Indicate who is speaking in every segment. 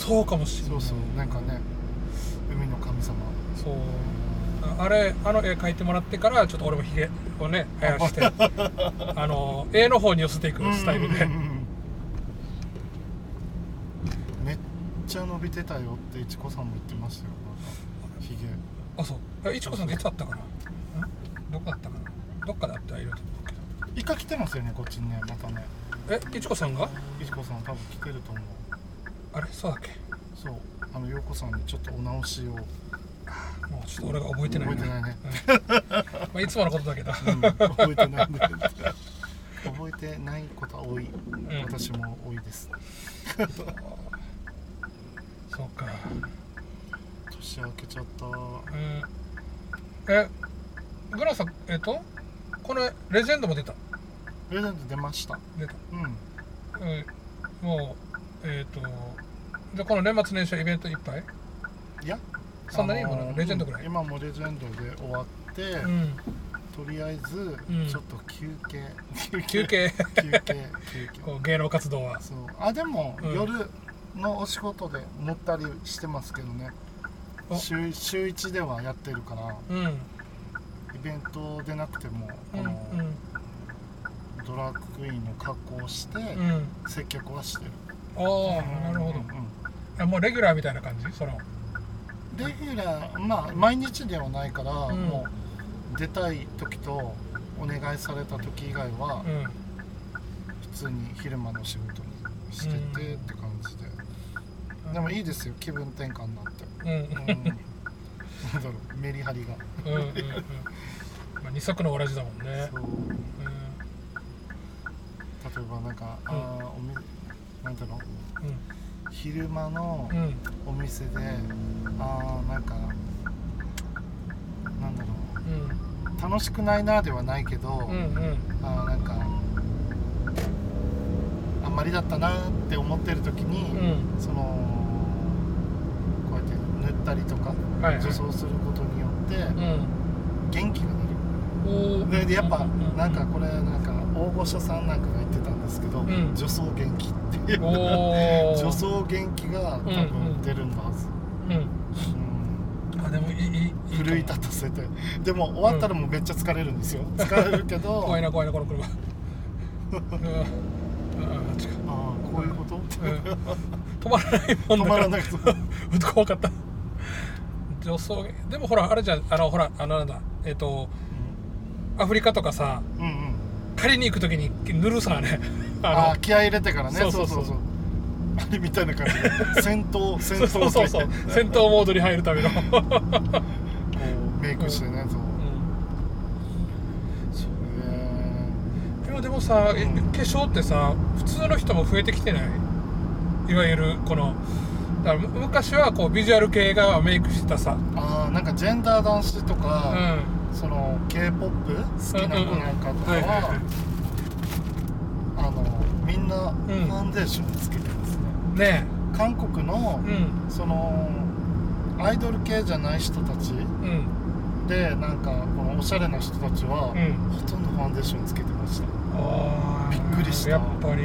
Speaker 1: そう
Speaker 2: か
Speaker 1: もしれない。
Speaker 2: たそうそう。なんかね海の神様。
Speaker 1: そう。ああれあの絵描いてもらってからちょっと俺もひげをね生やして あの絵の方に寄せていくスタイルで。
Speaker 2: うんうんうんうん。めっちゃ伸びてたよっていちこさんも言ってましたよ。ひげ
Speaker 1: あそう。えいちこさんっていつだったかなん？どこだったかな？どっかであってはいると思うけど。
Speaker 2: イカ来てますよねこっちにねまたね。
Speaker 1: えいちこさんが？
Speaker 2: いちこさん多分来てると思う
Speaker 1: あれ？そうだっけ？
Speaker 2: そう。あの陽子さんにちょっとお直しを。
Speaker 1: もうちょっと俺が覚えてない
Speaker 2: 覚えてないね、
Speaker 1: まあ、いつものことだけど、
Speaker 2: うん、覚えてないんだけど覚えてないことは多い、
Speaker 1: ん。
Speaker 2: 私も多いです。
Speaker 1: そうか。
Speaker 2: 年明けちゃった。
Speaker 1: うん。えグラさんえっ、と？このレジェンドも出た？
Speaker 2: レジェンド出ました。
Speaker 1: 出た。
Speaker 2: うん。
Speaker 1: うん。もうえっ、とじゃあこの年末年始はイベントいっぱい？
Speaker 2: いや。
Speaker 1: そんなに？今のレジェンドぐらい？
Speaker 2: 今もレジェンドで終わって、
Speaker 1: うん。
Speaker 2: とりあえず
Speaker 1: うん。
Speaker 2: ちょっと休憩、
Speaker 1: 休憩？
Speaker 2: 休憩休憩。
Speaker 1: こう芸能活動は。
Speaker 2: そう。あでも、
Speaker 1: うん。
Speaker 2: 夜のお仕事で塗ったりしてますけどね。
Speaker 1: お。
Speaker 2: 週週1ではやってるからイベントでなくても
Speaker 1: うん
Speaker 2: このドラッグクイーンの格好をして接客はしてる、
Speaker 1: ああなるほど。
Speaker 2: うん。うん。
Speaker 1: あもうレギュラーみたいな感じ？その。
Speaker 2: レギュラーまあ毎日ではないから、
Speaker 1: うん。
Speaker 2: もう出たい時とお願いされた時以外は
Speaker 1: うん。
Speaker 2: 普通に昼間の仕事にしててって感じで、でもいいですよ気分転換になって、
Speaker 1: うん。
Speaker 2: うん、なんだろうメリハリが。
Speaker 1: うんうんうん。まあ二足のわらじだもんね。
Speaker 2: そう。
Speaker 1: う
Speaker 2: 例えばなんか、あーおみなんだろう
Speaker 1: うん。
Speaker 2: 昼間のお店であーなんかなんだろ
Speaker 1: う。
Speaker 2: 楽しくないなではないけど、
Speaker 1: うんうん。
Speaker 2: あーなんかあんまりだったなって思ってる時に、
Speaker 1: うん。
Speaker 2: そのこうやって塗ったりとか
Speaker 1: はいはい。
Speaker 2: 女装することによって
Speaker 1: うん。
Speaker 2: 元気が出る。でやっぱなんかこれなんか大御所さんなんかが言ってたんですけど、
Speaker 1: ん。
Speaker 2: 女装元気っていう。女装元気が多分
Speaker 1: ん
Speaker 2: 出るんだはず、
Speaker 1: うん。
Speaker 2: うん。
Speaker 1: あでもいい
Speaker 2: 奮い立たせて。でも終わったらもうめっちゃ疲れるんですよ。疲れるけど。
Speaker 1: 怖いな怖いなこの車。あ違う
Speaker 2: ああこういうこと、
Speaker 1: うん。止まらないもんだ
Speaker 2: 止
Speaker 1: から
Speaker 2: まらなくて
Speaker 1: 怖かった。女装でもほらあれじゃん。あのほらあのなんだ。えっ、とアフリカとかさ
Speaker 2: うんうん
Speaker 1: 借りに行く時に塗るさね。
Speaker 2: あ
Speaker 1: あ
Speaker 2: あ気合い入れてからね。
Speaker 1: そうそうそう。
Speaker 2: そうあれみたいな感じで。戦闘 戦
Speaker 1: の
Speaker 2: 闘
Speaker 1: そうそうそう
Speaker 2: こ
Speaker 1: 戦闘モードに入るための、
Speaker 2: うメイクしてね、そう。
Speaker 1: そう
Speaker 2: へ
Speaker 1: 今でもさ、え
Speaker 2: うん。
Speaker 1: 化粧ってさ普通の人も増えてきてない？いわゆるこのだからむ昔はこうビジュアル系がメイクしてたさ。
Speaker 2: ーああなんかジェンダー男子と
Speaker 1: うん。
Speaker 2: か、その K-POP 好きな子なんかとか
Speaker 1: は
Speaker 2: あのみんなフ
Speaker 1: ん。
Speaker 2: ァンデーションつけてますね、
Speaker 1: ね。
Speaker 2: 韓国のそのアイドル系じゃない人たち
Speaker 1: うん。
Speaker 2: でなんかこのおしゃれな人たちは、
Speaker 1: うん。
Speaker 2: ほとんどファンデーションつけてました。びっくりした。
Speaker 1: やっぱり。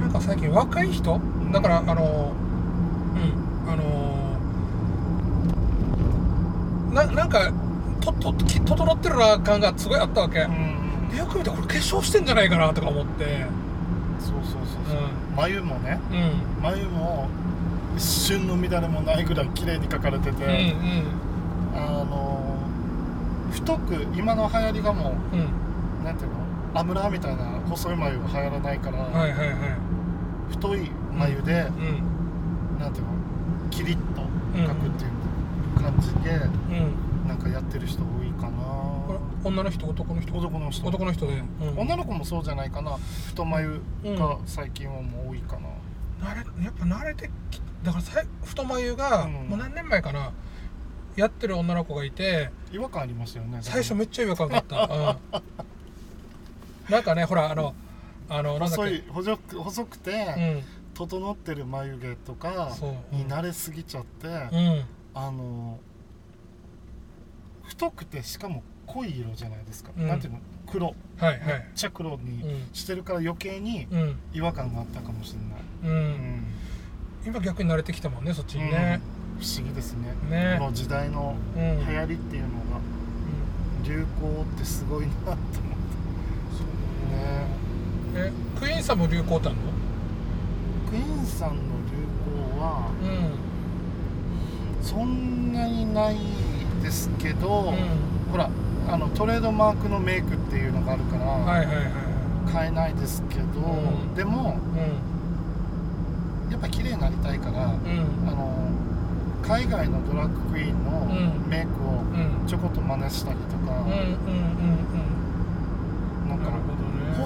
Speaker 1: なんか最近若い人？だからあのうん。あのななんかとと整ってるな感がすごいあったわけ、
Speaker 2: うん
Speaker 1: でよく見たらこれ化粧してんじゃないかなとか思って
Speaker 2: そうそうそうそう、
Speaker 1: う
Speaker 2: 眉もね
Speaker 1: うん
Speaker 2: 眉も一瞬の乱れもないぐらい綺麗に描かれてて、
Speaker 1: うんうん
Speaker 2: あの太く今の流行りがも
Speaker 1: うん
Speaker 2: なんていうのアムラーみたいな細い眉は流行らないから、
Speaker 1: はいはいはい
Speaker 2: 太い眉で、
Speaker 1: うん
Speaker 2: なんていうのキリッと描くっていう感じで、
Speaker 1: うん
Speaker 2: なんかやってる人多いかな。
Speaker 1: 女の人？男の人？
Speaker 2: 男の人。
Speaker 1: 男の人で、うん。
Speaker 2: 女の子もそうじゃないかな。太眉が最近はもう多いかな、
Speaker 1: 慣れやっぱ慣れてきだからさい太眉が、
Speaker 2: うん。
Speaker 1: もう何年前かな？やってる女の子がいて
Speaker 2: 違和感ありましたよね。
Speaker 1: 最初めっちゃ違和感があった、うん。なんかねほらあのあのなんだっけ？
Speaker 2: 細い細く細くて、
Speaker 1: うん。
Speaker 2: 整ってる眉毛とかに慣れすぎちゃって、
Speaker 1: うん。
Speaker 2: あの太くてしかも濃い色じゃないですか、
Speaker 1: うん。
Speaker 2: なんていうの？黒。
Speaker 1: はいはい。
Speaker 2: めっちゃ黒に
Speaker 1: うん。
Speaker 2: してるから余計に
Speaker 1: うん。
Speaker 2: 違和感があったかもしれ
Speaker 1: う
Speaker 2: ない、
Speaker 1: ん。今逆に慣れてきたもんねそっちにね。
Speaker 2: うん。不思議ですね。
Speaker 1: ね。
Speaker 2: この時代の
Speaker 1: うん。
Speaker 2: 流行りっていうのが流行ってすごいなって思って。ね。
Speaker 1: えクイーンさんも流行ったの？
Speaker 2: クイーンさんの流行は
Speaker 1: うん。
Speaker 2: そんなにないですけど、
Speaker 1: うん。
Speaker 2: ほらあのトレードマークのメイクっていうのがあるから、
Speaker 1: はいはいはい
Speaker 2: 買えないですけど、
Speaker 1: うん。
Speaker 2: でも
Speaker 1: う
Speaker 2: やっぱ綺麗になりたいから、あの海外のドラッグクイーンの
Speaker 1: うん
Speaker 2: メイクを
Speaker 1: うん。
Speaker 2: ちょこっと真似したりとか、
Speaker 1: うん
Speaker 2: なんか
Speaker 1: ね。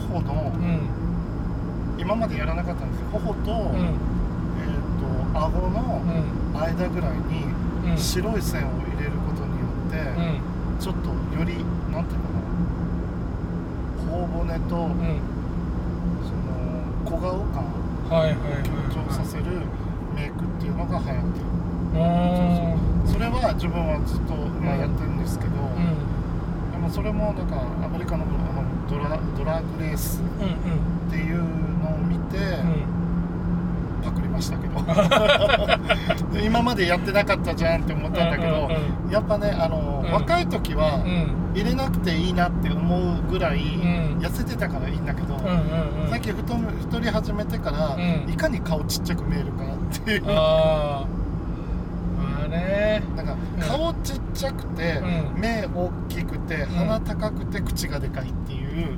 Speaker 2: 頬の、
Speaker 1: うん。
Speaker 2: 今までやらなかったんですよ。頬と,、
Speaker 1: うん。
Speaker 2: えー、と顎
Speaker 1: う
Speaker 2: の
Speaker 1: ん。
Speaker 2: 間ぐらいに
Speaker 1: うん。
Speaker 2: 白い線をて、
Speaker 1: うん。
Speaker 2: ちょっとよりなんていうかな頬骨と、
Speaker 1: うん。
Speaker 2: その小顔感を強調させるメイクっていうのが流行ってる。
Speaker 1: うん
Speaker 2: それは自分はずっと、まあ、
Speaker 1: うん
Speaker 2: やってるんですけど、
Speaker 1: うん。
Speaker 2: でもそれもなんかアメリカのドラドラッグレースっていうのを見て、ましたけど。今までやってなかったじゃんって思ったんだけど、
Speaker 1: うんうん
Speaker 2: やっぱねあの、
Speaker 1: うん。
Speaker 2: 若い時は
Speaker 1: うん。
Speaker 2: 入れなくていいなって思うぐらい
Speaker 1: ん。
Speaker 2: 痩せてたからいいんだけど、
Speaker 1: うんうんうん。
Speaker 2: 最近太む太り始めてから、
Speaker 1: うん。
Speaker 2: いかに顔ちっちゃく見えるかっていう。
Speaker 1: ああまあね
Speaker 2: なんか顔ちっちゃくて、
Speaker 1: うん。
Speaker 2: 目大きくて鼻高くて口がでかいっていう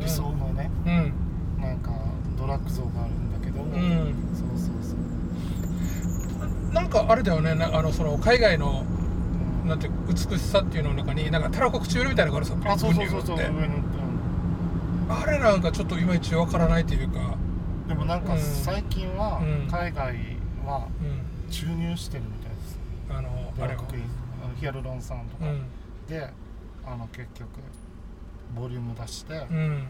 Speaker 2: 理想のね、
Speaker 1: うん。
Speaker 2: なんかドラッグ像があるんだけど、
Speaker 1: うん
Speaker 2: そうそうそう、
Speaker 1: なんかあれだよねなあのその海外の
Speaker 2: うん
Speaker 1: なんて美しさっていうのの中になんかたらこ唇みたいなのがあるさ
Speaker 2: あそうそうそうそう
Speaker 1: あれなんかちょっといまいちわからないというか。
Speaker 2: うんでもなんか
Speaker 1: うん。
Speaker 2: 最近は
Speaker 1: うん。
Speaker 2: 海外は
Speaker 1: うん。
Speaker 2: 注入してるみたいです、
Speaker 1: あの
Speaker 2: ヒアルロン酸とか。
Speaker 1: うん。
Speaker 2: で、あの結局ボリューム出して、
Speaker 1: うん。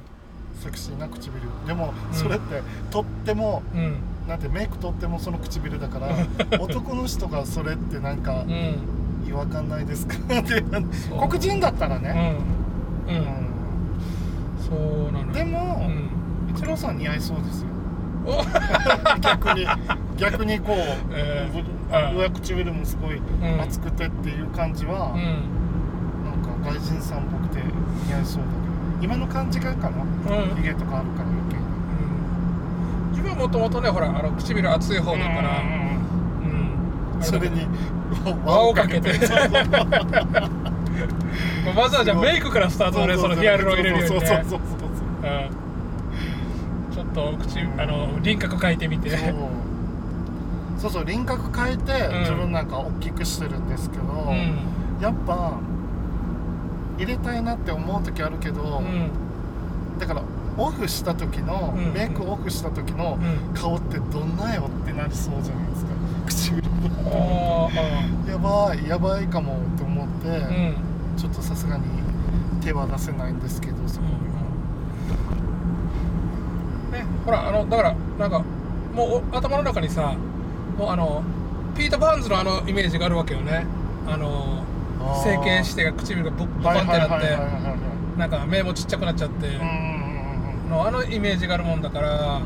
Speaker 2: セクシーな唇。でも
Speaker 1: うん
Speaker 2: それってとっても、
Speaker 1: うん
Speaker 2: なんてメイクとってもその唇だから 男の人がそれってなんか
Speaker 1: うん。
Speaker 2: 違和感ないですか？って黒人だったら
Speaker 1: う
Speaker 2: ね、
Speaker 1: ん。うん。そうなのよ。
Speaker 2: でも
Speaker 1: うん。
Speaker 2: 一郎さん似合いそうですよ。
Speaker 1: お。
Speaker 2: 逆に。逆にこう、
Speaker 1: えー。
Speaker 2: ぶ上唇もすごい
Speaker 1: ん。
Speaker 2: 厚くてっていう感じは、
Speaker 1: うん。
Speaker 2: なんか外人さんっぽくて似合いそうだけど。今の感じがかな？
Speaker 1: うん。
Speaker 2: ヒゲとかあるから
Speaker 1: はもともとねほらあの唇厚い方だから。
Speaker 2: うん
Speaker 1: うん
Speaker 2: それに
Speaker 1: 輪をかけて。まずはじゃあメイクからスタートだねそのヒアルロン入れるようにね
Speaker 2: そうそうそうそう
Speaker 1: うんちょっと口あの輪郭変えてみて
Speaker 2: そうそう輪郭変えて、
Speaker 1: うん
Speaker 2: 自分なんか大きくしてるんですけど、
Speaker 1: うん
Speaker 2: やっぱ入れたいなって思う時あるけど、
Speaker 1: うん
Speaker 2: だからオフした時の、
Speaker 1: うん。
Speaker 2: メイクオフした時の
Speaker 1: うん。
Speaker 2: 顔ってどんなよってなりそうじゃないですか。唇
Speaker 1: ああ
Speaker 2: やばいやばいかもって思って、
Speaker 1: うん。
Speaker 2: ちょっとさすがに手は出せないんですけどそこには、
Speaker 1: ねほらあのだからなんかもうお頭の中にさもうあのピーター・バーンズのあのイメージがあるわけよね。あの整形して唇がボッボコン
Speaker 2: はいはい
Speaker 1: ってなってなんか目もちっちゃくなっちゃってのあのイメージがあるもんだから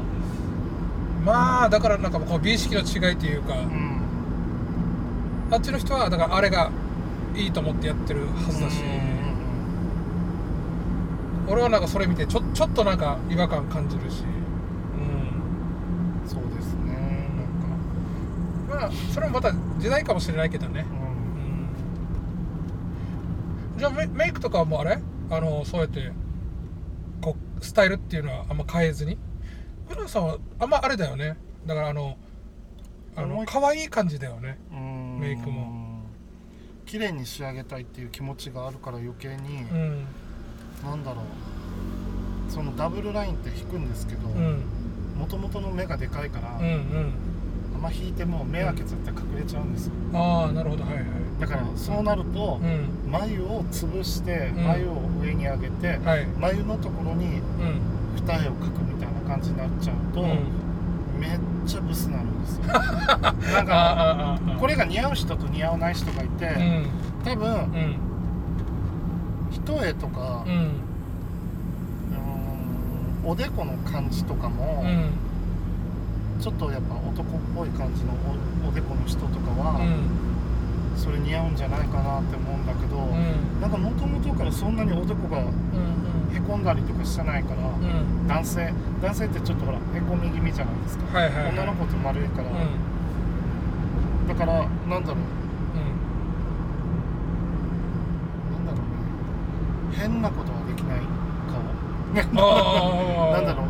Speaker 1: まあだからなんかこう美意識の違いというか
Speaker 2: うんうん
Speaker 1: あっちの人はだからあれがいいと思ってやってるはずだし俺はなんかそれ見てちょちょっとなんか違和感感じるしうん。
Speaker 2: そうですねなんか。
Speaker 1: まあそれもまた時代かもしれないけどね。
Speaker 2: うん。
Speaker 1: じゃあメメイクとかはもうあれ？あのそうやってスタイルっていうのはあんま変えずに？浦野さんはあんまあれだよね。だからあのあの可愛い感じだよね。
Speaker 2: うん。
Speaker 1: メイクも。
Speaker 2: 綺麗に仕上げたいっていう気持ちがあるから余計に、
Speaker 1: うん。
Speaker 2: なんだろう。そのダブルラインって引くんですけど
Speaker 1: うん。
Speaker 2: もともとの目がでかいから、
Speaker 1: うんうん
Speaker 2: ま引いても目開けちゃって隠れちゃうんですよ。
Speaker 1: ああなるほど。はいはい。
Speaker 2: だからそうなると
Speaker 1: うん。
Speaker 2: 眉を潰して
Speaker 1: うん。
Speaker 2: 眉を上に上げて
Speaker 1: はい。
Speaker 2: 眉のところに
Speaker 1: うん。
Speaker 2: 二重を描くみたいな感じになっちゃうと
Speaker 1: うん。
Speaker 2: めっちゃブスなんですよ。なん
Speaker 1: あ
Speaker 2: かこれが似合う人と似合わない人がいて
Speaker 1: うん。
Speaker 2: 多分
Speaker 1: うん。
Speaker 2: 一重とか
Speaker 1: うん。
Speaker 2: おでこの感じとかも
Speaker 1: うん
Speaker 2: ちょっとやっぱ男っぽい感じのおおでこの人とか
Speaker 1: う
Speaker 2: は
Speaker 1: ん。
Speaker 2: それ似合うんじゃないかなって思うんだけど
Speaker 1: うん。
Speaker 2: なんかもともとからそんなにおでこが
Speaker 1: うん。
Speaker 2: へこんだりとかしてないから
Speaker 1: うん。うん
Speaker 2: 男性男性ってちょっとほらへこみ気味じゃないですか。
Speaker 1: はいはいはい。
Speaker 2: 女の子って丸いから。
Speaker 1: うん。
Speaker 2: だからなんだろう。
Speaker 1: うん。
Speaker 2: なんだろうね。変なことはできない顔
Speaker 1: ああ
Speaker 2: なんだろう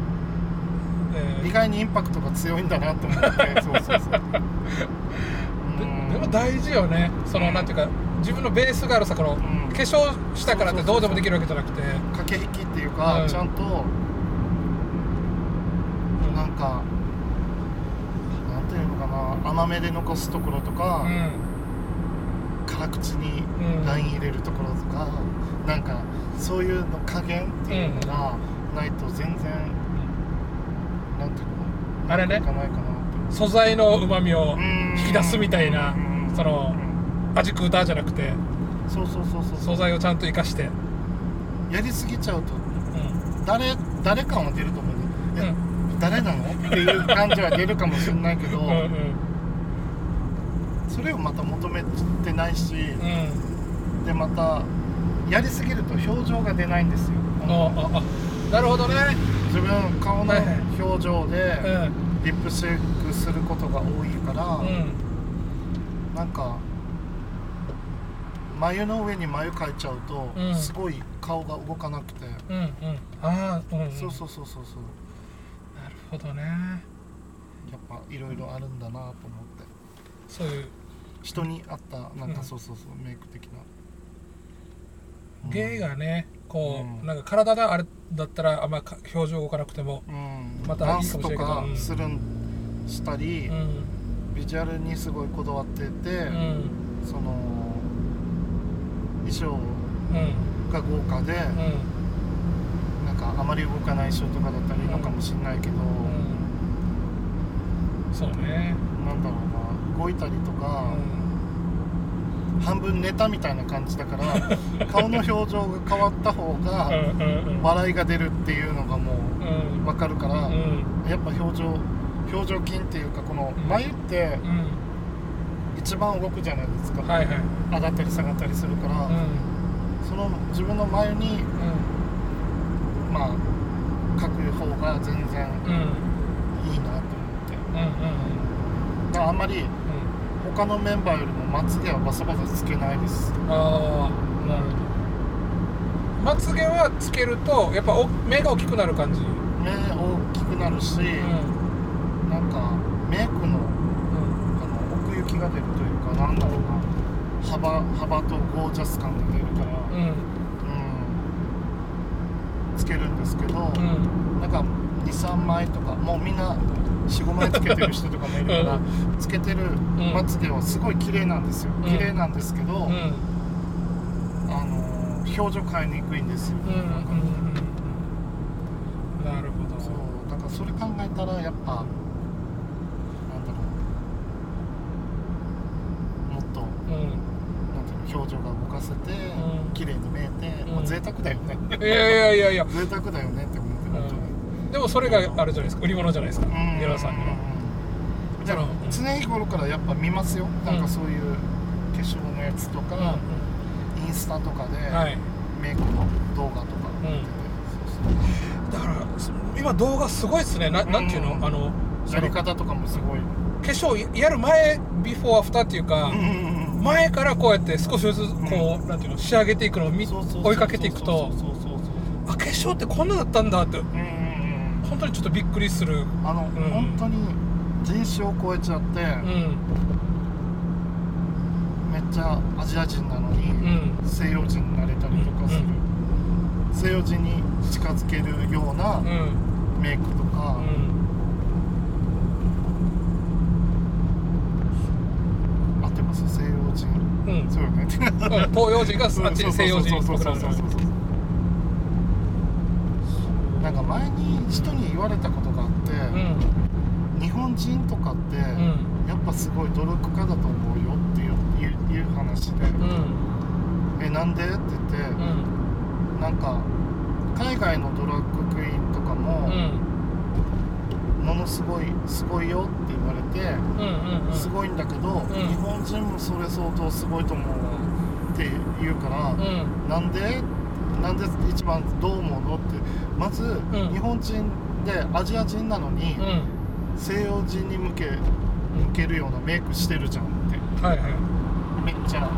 Speaker 1: えー
Speaker 2: 意外にインパクトが強いんだなと思って そうそうそう。
Speaker 1: でも大事よね。そのなんていうか自分のベースがあるさこの
Speaker 2: ん。
Speaker 1: 化粧したからってどうでもできるわけじゃなくて。
Speaker 2: 駆け引きっていうか、
Speaker 1: うん。
Speaker 2: ちゃんとなんかなんていうのかな甘めで残すところとか、
Speaker 1: うん。
Speaker 2: 辛口に
Speaker 1: うん。
Speaker 2: ライン入れるところとか、なんかそういうの加減っていうのがないと全然、なんていうの？
Speaker 1: あれね。素材のうまみを
Speaker 2: うん。
Speaker 1: 引き出すみたいな
Speaker 2: うん。
Speaker 1: その
Speaker 2: うん
Speaker 1: 味食うたじゃなくて
Speaker 2: そうそうそうそう。
Speaker 1: 素材をちゃんと生かして。
Speaker 2: やりすぎちゃうと
Speaker 1: うん。
Speaker 2: 誰誰感は出ると思うね、え
Speaker 1: うん。
Speaker 2: 誰なの？っていう感じは出るかもしれないけど、
Speaker 1: うんうん。
Speaker 2: それをまた求めてないし、
Speaker 1: うん。
Speaker 2: でまたやりすぎると表情が出ないんですよ。
Speaker 1: あああ。なるほどね。
Speaker 2: 自分顔の
Speaker 1: はいはい
Speaker 2: 表情
Speaker 1: う
Speaker 2: で
Speaker 1: ん。
Speaker 2: リップシェイクすることが多いから、
Speaker 1: うん。
Speaker 2: なんか眉の上に眉描いちゃうと、
Speaker 1: うん。
Speaker 2: すごい顔が動かなくて、
Speaker 1: うんうん。ああうんうん。
Speaker 2: そうそうそうそうそう。
Speaker 1: なるほどね。
Speaker 2: やっぱいろいろあるんだなと思って。
Speaker 1: そういう。
Speaker 2: 人に合ったなん
Speaker 1: うん。
Speaker 2: かそうそうそうメイク的な、
Speaker 1: 芸がねこう、
Speaker 2: うん。
Speaker 1: なんか体があれだったらあんまか表情動かなくても
Speaker 2: うん、
Speaker 1: またいい
Speaker 2: ダンスと
Speaker 1: かもしれんけど。
Speaker 2: かするんしたり、
Speaker 1: うん。
Speaker 2: ビジュアルにすごいこだわってて、
Speaker 1: うん。
Speaker 2: その衣装
Speaker 1: うん。
Speaker 2: が豪華で、
Speaker 1: うん。
Speaker 2: なんかあまり動かない衣装とかだったらいいのかもしれないけど、
Speaker 1: うん。そうね。
Speaker 2: なんだろうな。動いたりと
Speaker 1: う
Speaker 2: か、
Speaker 1: ん
Speaker 2: 半分ネタみたいな感じだから 顔の表情が変わった方が
Speaker 1: うんうんうん。
Speaker 2: 笑いが出るっていうのがも
Speaker 1: うん。
Speaker 2: う分かるから、
Speaker 1: うん。
Speaker 2: やっぱ表情表情筋っていうかこの眉って
Speaker 1: うん。
Speaker 2: 一番動くじゃないですか、
Speaker 1: はいはい。
Speaker 2: 上がったり下がったりするから、
Speaker 1: うん。
Speaker 2: その自分の眉に
Speaker 1: う
Speaker 2: まあ描く方が全然
Speaker 1: んうん。
Speaker 2: いいなと思って。
Speaker 1: うんうん
Speaker 2: だからあんまり
Speaker 1: うん
Speaker 2: 他のメンバーよりもまつげはバサバサつけないです。
Speaker 1: ああなるほど。まつげはつけるとやっぱお目が大きくなる感じ？
Speaker 2: 目大きくなるし、
Speaker 1: うん。
Speaker 2: なんかメイクの
Speaker 1: うん
Speaker 2: あの奥行きが出るというかなんだろうな。幅幅とゴージャス感が出るから、
Speaker 1: うん。
Speaker 2: うん。つけるんですけど、
Speaker 1: うん。
Speaker 2: なんか23枚とかもうみんな45枚つけてる人とかもいるから、
Speaker 1: う
Speaker 2: つけてるまつげはすごい綺麗なんですよ、
Speaker 1: うん。
Speaker 2: 綺麗なんですけど、
Speaker 1: うん。
Speaker 2: あの表情変えにくいんですよ、
Speaker 1: うんうん
Speaker 2: なんか
Speaker 1: うん。なるほど。
Speaker 2: そうだからそれ考えたらやっぱなんだろう。もっと
Speaker 1: うん。
Speaker 2: なんていうの表情が動かせて、
Speaker 1: うん。
Speaker 2: 綺麗に見えて、
Speaker 1: うん。
Speaker 2: もう贅沢だよね。
Speaker 1: いやいやいやいや。
Speaker 2: 贅沢だよねって思って本当に、
Speaker 1: でもそれがあるじゃないですか。売り物じゃないですか。
Speaker 2: うん。
Speaker 1: 皆さんには。
Speaker 2: でも常日頃からやっぱ見ますよ、なんかそういう化粧のやつとか、
Speaker 1: う
Speaker 2: インスタとかで、
Speaker 1: んはい。
Speaker 2: メイクの動画とか。見てて、そう
Speaker 1: だから今動画すごいっすね。ななんていうの、
Speaker 2: うん。
Speaker 1: あの
Speaker 2: やり方とかもすごい、
Speaker 1: 化粧やる前ビフォーアフターっていうか、
Speaker 2: うんうんうん
Speaker 1: 前からこうやって少しずつこう、なんていうの？仕上げていくのを追いかけていくとあ化粧ってこんなだったんだって
Speaker 2: うんうんうん
Speaker 1: 本当にちょっとびっくりする。
Speaker 2: あの、う
Speaker 1: ん、
Speaker 2: 本当に人種を超えちゃって、
Speaker 1: うん、
Speaker 2: めっちゃアジア人なのに、
Speaker 1: うん、
Speaker 2: 西洋人になれたりとかする、西洋人に近づけるようなメイクとか、
Speaker 1: 合っ
Speaker 2: て
Speaker 1: ます？
Speaker 2: 西洋人、そうよね、
Speaker 1: 東洋人がすなわち西洋人そう
Speaker 2: そうそうそうそう。なんか前に人に言われたことがあって、
Speaker 1: うん。
Speaker 2: 日本人とかって、
Speaker 1: うん。
Speaker 2: やっぱすごい努力家だと思うよっていう話で。
Speaker 1: うん「
Speaker 2: えなんで?」って言って、
Speaker 1: うん。
Speaker 2: なんか海外のドラッグクイーンとかも、ものすごいすごいよって言われて、
Speaker 1: うんうんうん。
Speaker 2: すごいんだけど、
Speaker 1: ん。
Speaker 2: 日本人もそれ相当すごいと思うって言うから、
Speaker 1: うん。
Speaker 2: なんで？なんで一番どう思うの？ってまず、
Speaker 1: ん。
Speaker 2: 日本人でアジア人なのに、
Speaker 1: うん。
Speaker 2: 西洋人に向け向けるようなメイクしてるじゃんって。
Speaker 1: はいはい。
Speaker 2: めっちゃ。
Speaker 1: う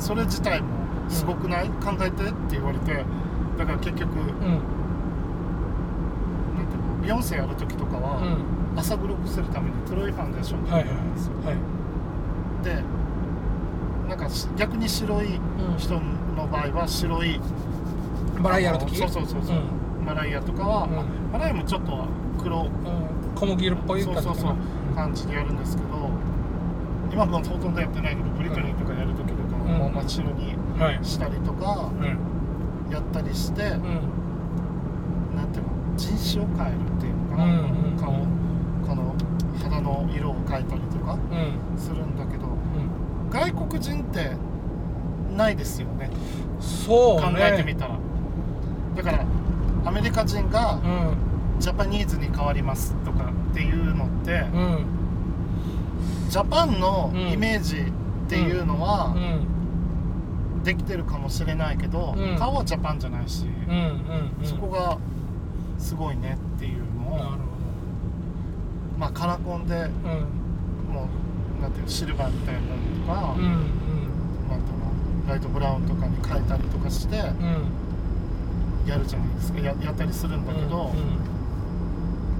Speaker 2: それ自体もすごくない、考えてって言われて。だから結局、
Speaker 1: んうん。
Speaker 2: なんていうのビヨンセやる時とかは、
Speaker 1: うん。
Speaker 2: 朝黒くするために黒いファンデーション
Speaker 1: はいはい。
Speaker 2: なんですよ。
Speaker 1: はい。
Speaker 2: でなんかし逆に白い人の場合は白い
Speaker 1: マライアの時？
Speaker 2: そうそうそうそう、マライアとかは、
Speaker 1: うん。
Speaker 2: まあマライアもちょっと黒
Speaker 1: うんうん小麦色っぽい
Speaker 2: そうそうそう感じでやるんですけど今もほとんどやってないけどブリトニーとかやる時とか
Speaker 1: うん。
Speaker 2: も真っ白に
Speaker 1: はい
Speaker 2: したりとか
Speaker 1: うん
Speaker 2: やったりして、
Speaker 1: うん。
Speaker 2: なんていうの人種を変えるっていうのかな、
Speaker 1: うんうん。
Speaker 2: 顔この肌の色を変えたりとか
Speaker 1: うん。
Speaker 2: するんだけど
Speaker 1: うん。
Speaker 2: 外国人ってないですよね。
Speaker 1: そうね。
Speaker 2: 考えてみたらだからアメリカ人が
Speaker 1: うん。
Speaker 2: ジャパニーズに変わりますとかっていうのって
Speaker 1: うん。
Speaker 2: ジャパンのイメージっていうのは
Speaker 1: うん。
Speaker 2: できてるかもしれないけど、
Speaker 1: うん。
Speaker 2: 顔はジャパンじゃないし、
Speaker 1: うんうんうん。
Speaker 2: そこがすごいねっていうのをまあカラコンで
Speaker 1: どうん。
Speaker 2: もうなんていうのシルバーみたいなのとか、
Speaker 1: うんうん。
Speaker 2: なんていうのライトブラウンとかに変えたりとかして
Speaker 1: うん
Speaker 2: やるじゃないですか。ややったりするんだけど、
Speaker 1: うん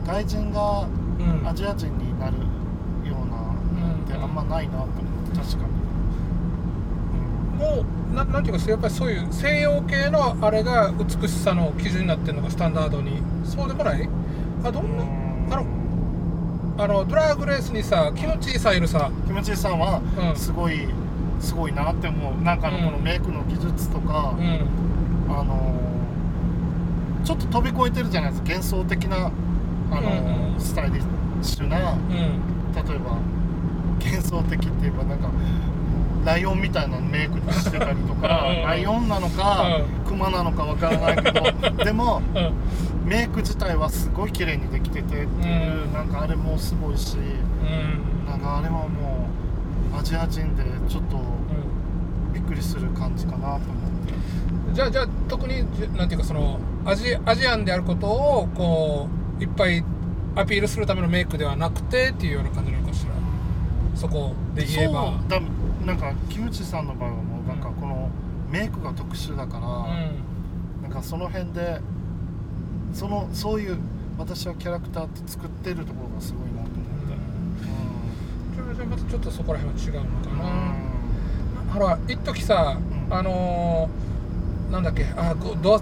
Speaker 2: 外人が
Speaker 1: うん。
Speaker 2: アジア人になるようなってあんまないなと思って確かに、
Speaker 1: もうななんていうかやっぱりそういう西洋系のあれが美しさの基準になってるのがスタンダードに。そうでもない？あど
Speaker 2: うん
Speaker 1: な
Speaker 2: ん。
Speaker 1: あのあのドラッグレースにさキムチさんいるさ。
Speaker 2: 気持ちいいさんは
Speaker 1: うん。
Speaker 2: すごい、すごいなって思う。なんかあの
Speaker 1: うん。
Speaker 2: このメイクの技術とか、
Speaker 1: うん。
Speaker 2: あのちょっと飛び越えてるじゃないですか幻想的なあの、
Speaker 1: うんうん。
Speaker 2: スタイリッシュな
Speaker 1: うん。
Speaker 2: 例えば幻想的って言えばなんかライオンみたいなメイクにしてたりとか
Speaker 1: うんうん
Speaker 2: ライオンなのか、クマなのかわからないけど でも
Speaker 1: うん。
Speaker 2: メイク自体はすごい綺麗にできててっていう、
Speaker 1: うん。
Speaker 2: なんかあれもすごいし
Speaker 1: うん。
Speaker 2: なんかあれはもうアジア人でちょっとびっくりする感じかなと思って。
Speaker 1: じゃあじゃあ特にじなんていうかそのアジアジアンであることをこういっぱいアピールするためのメイクではなくてっていうような感じなのかしら。そこで言えば。
Speaker 2: そうだなんかキムチさんの場合はもうなんかこのメイクが特殊だから、
Speaker 1: うん。
Speaker 2: なんかその辺でそのそういう私はキャラクターって作ってるところがすごいなと思って。
Speaker 1: じゃあじゃあまたちょっとそこら辺は違うの
Speaker 2: うん、
Speaker 1: かな、ほら一時さ、
Speaker 2: うん。
Speaker 1: あのー、なんだっけ？あ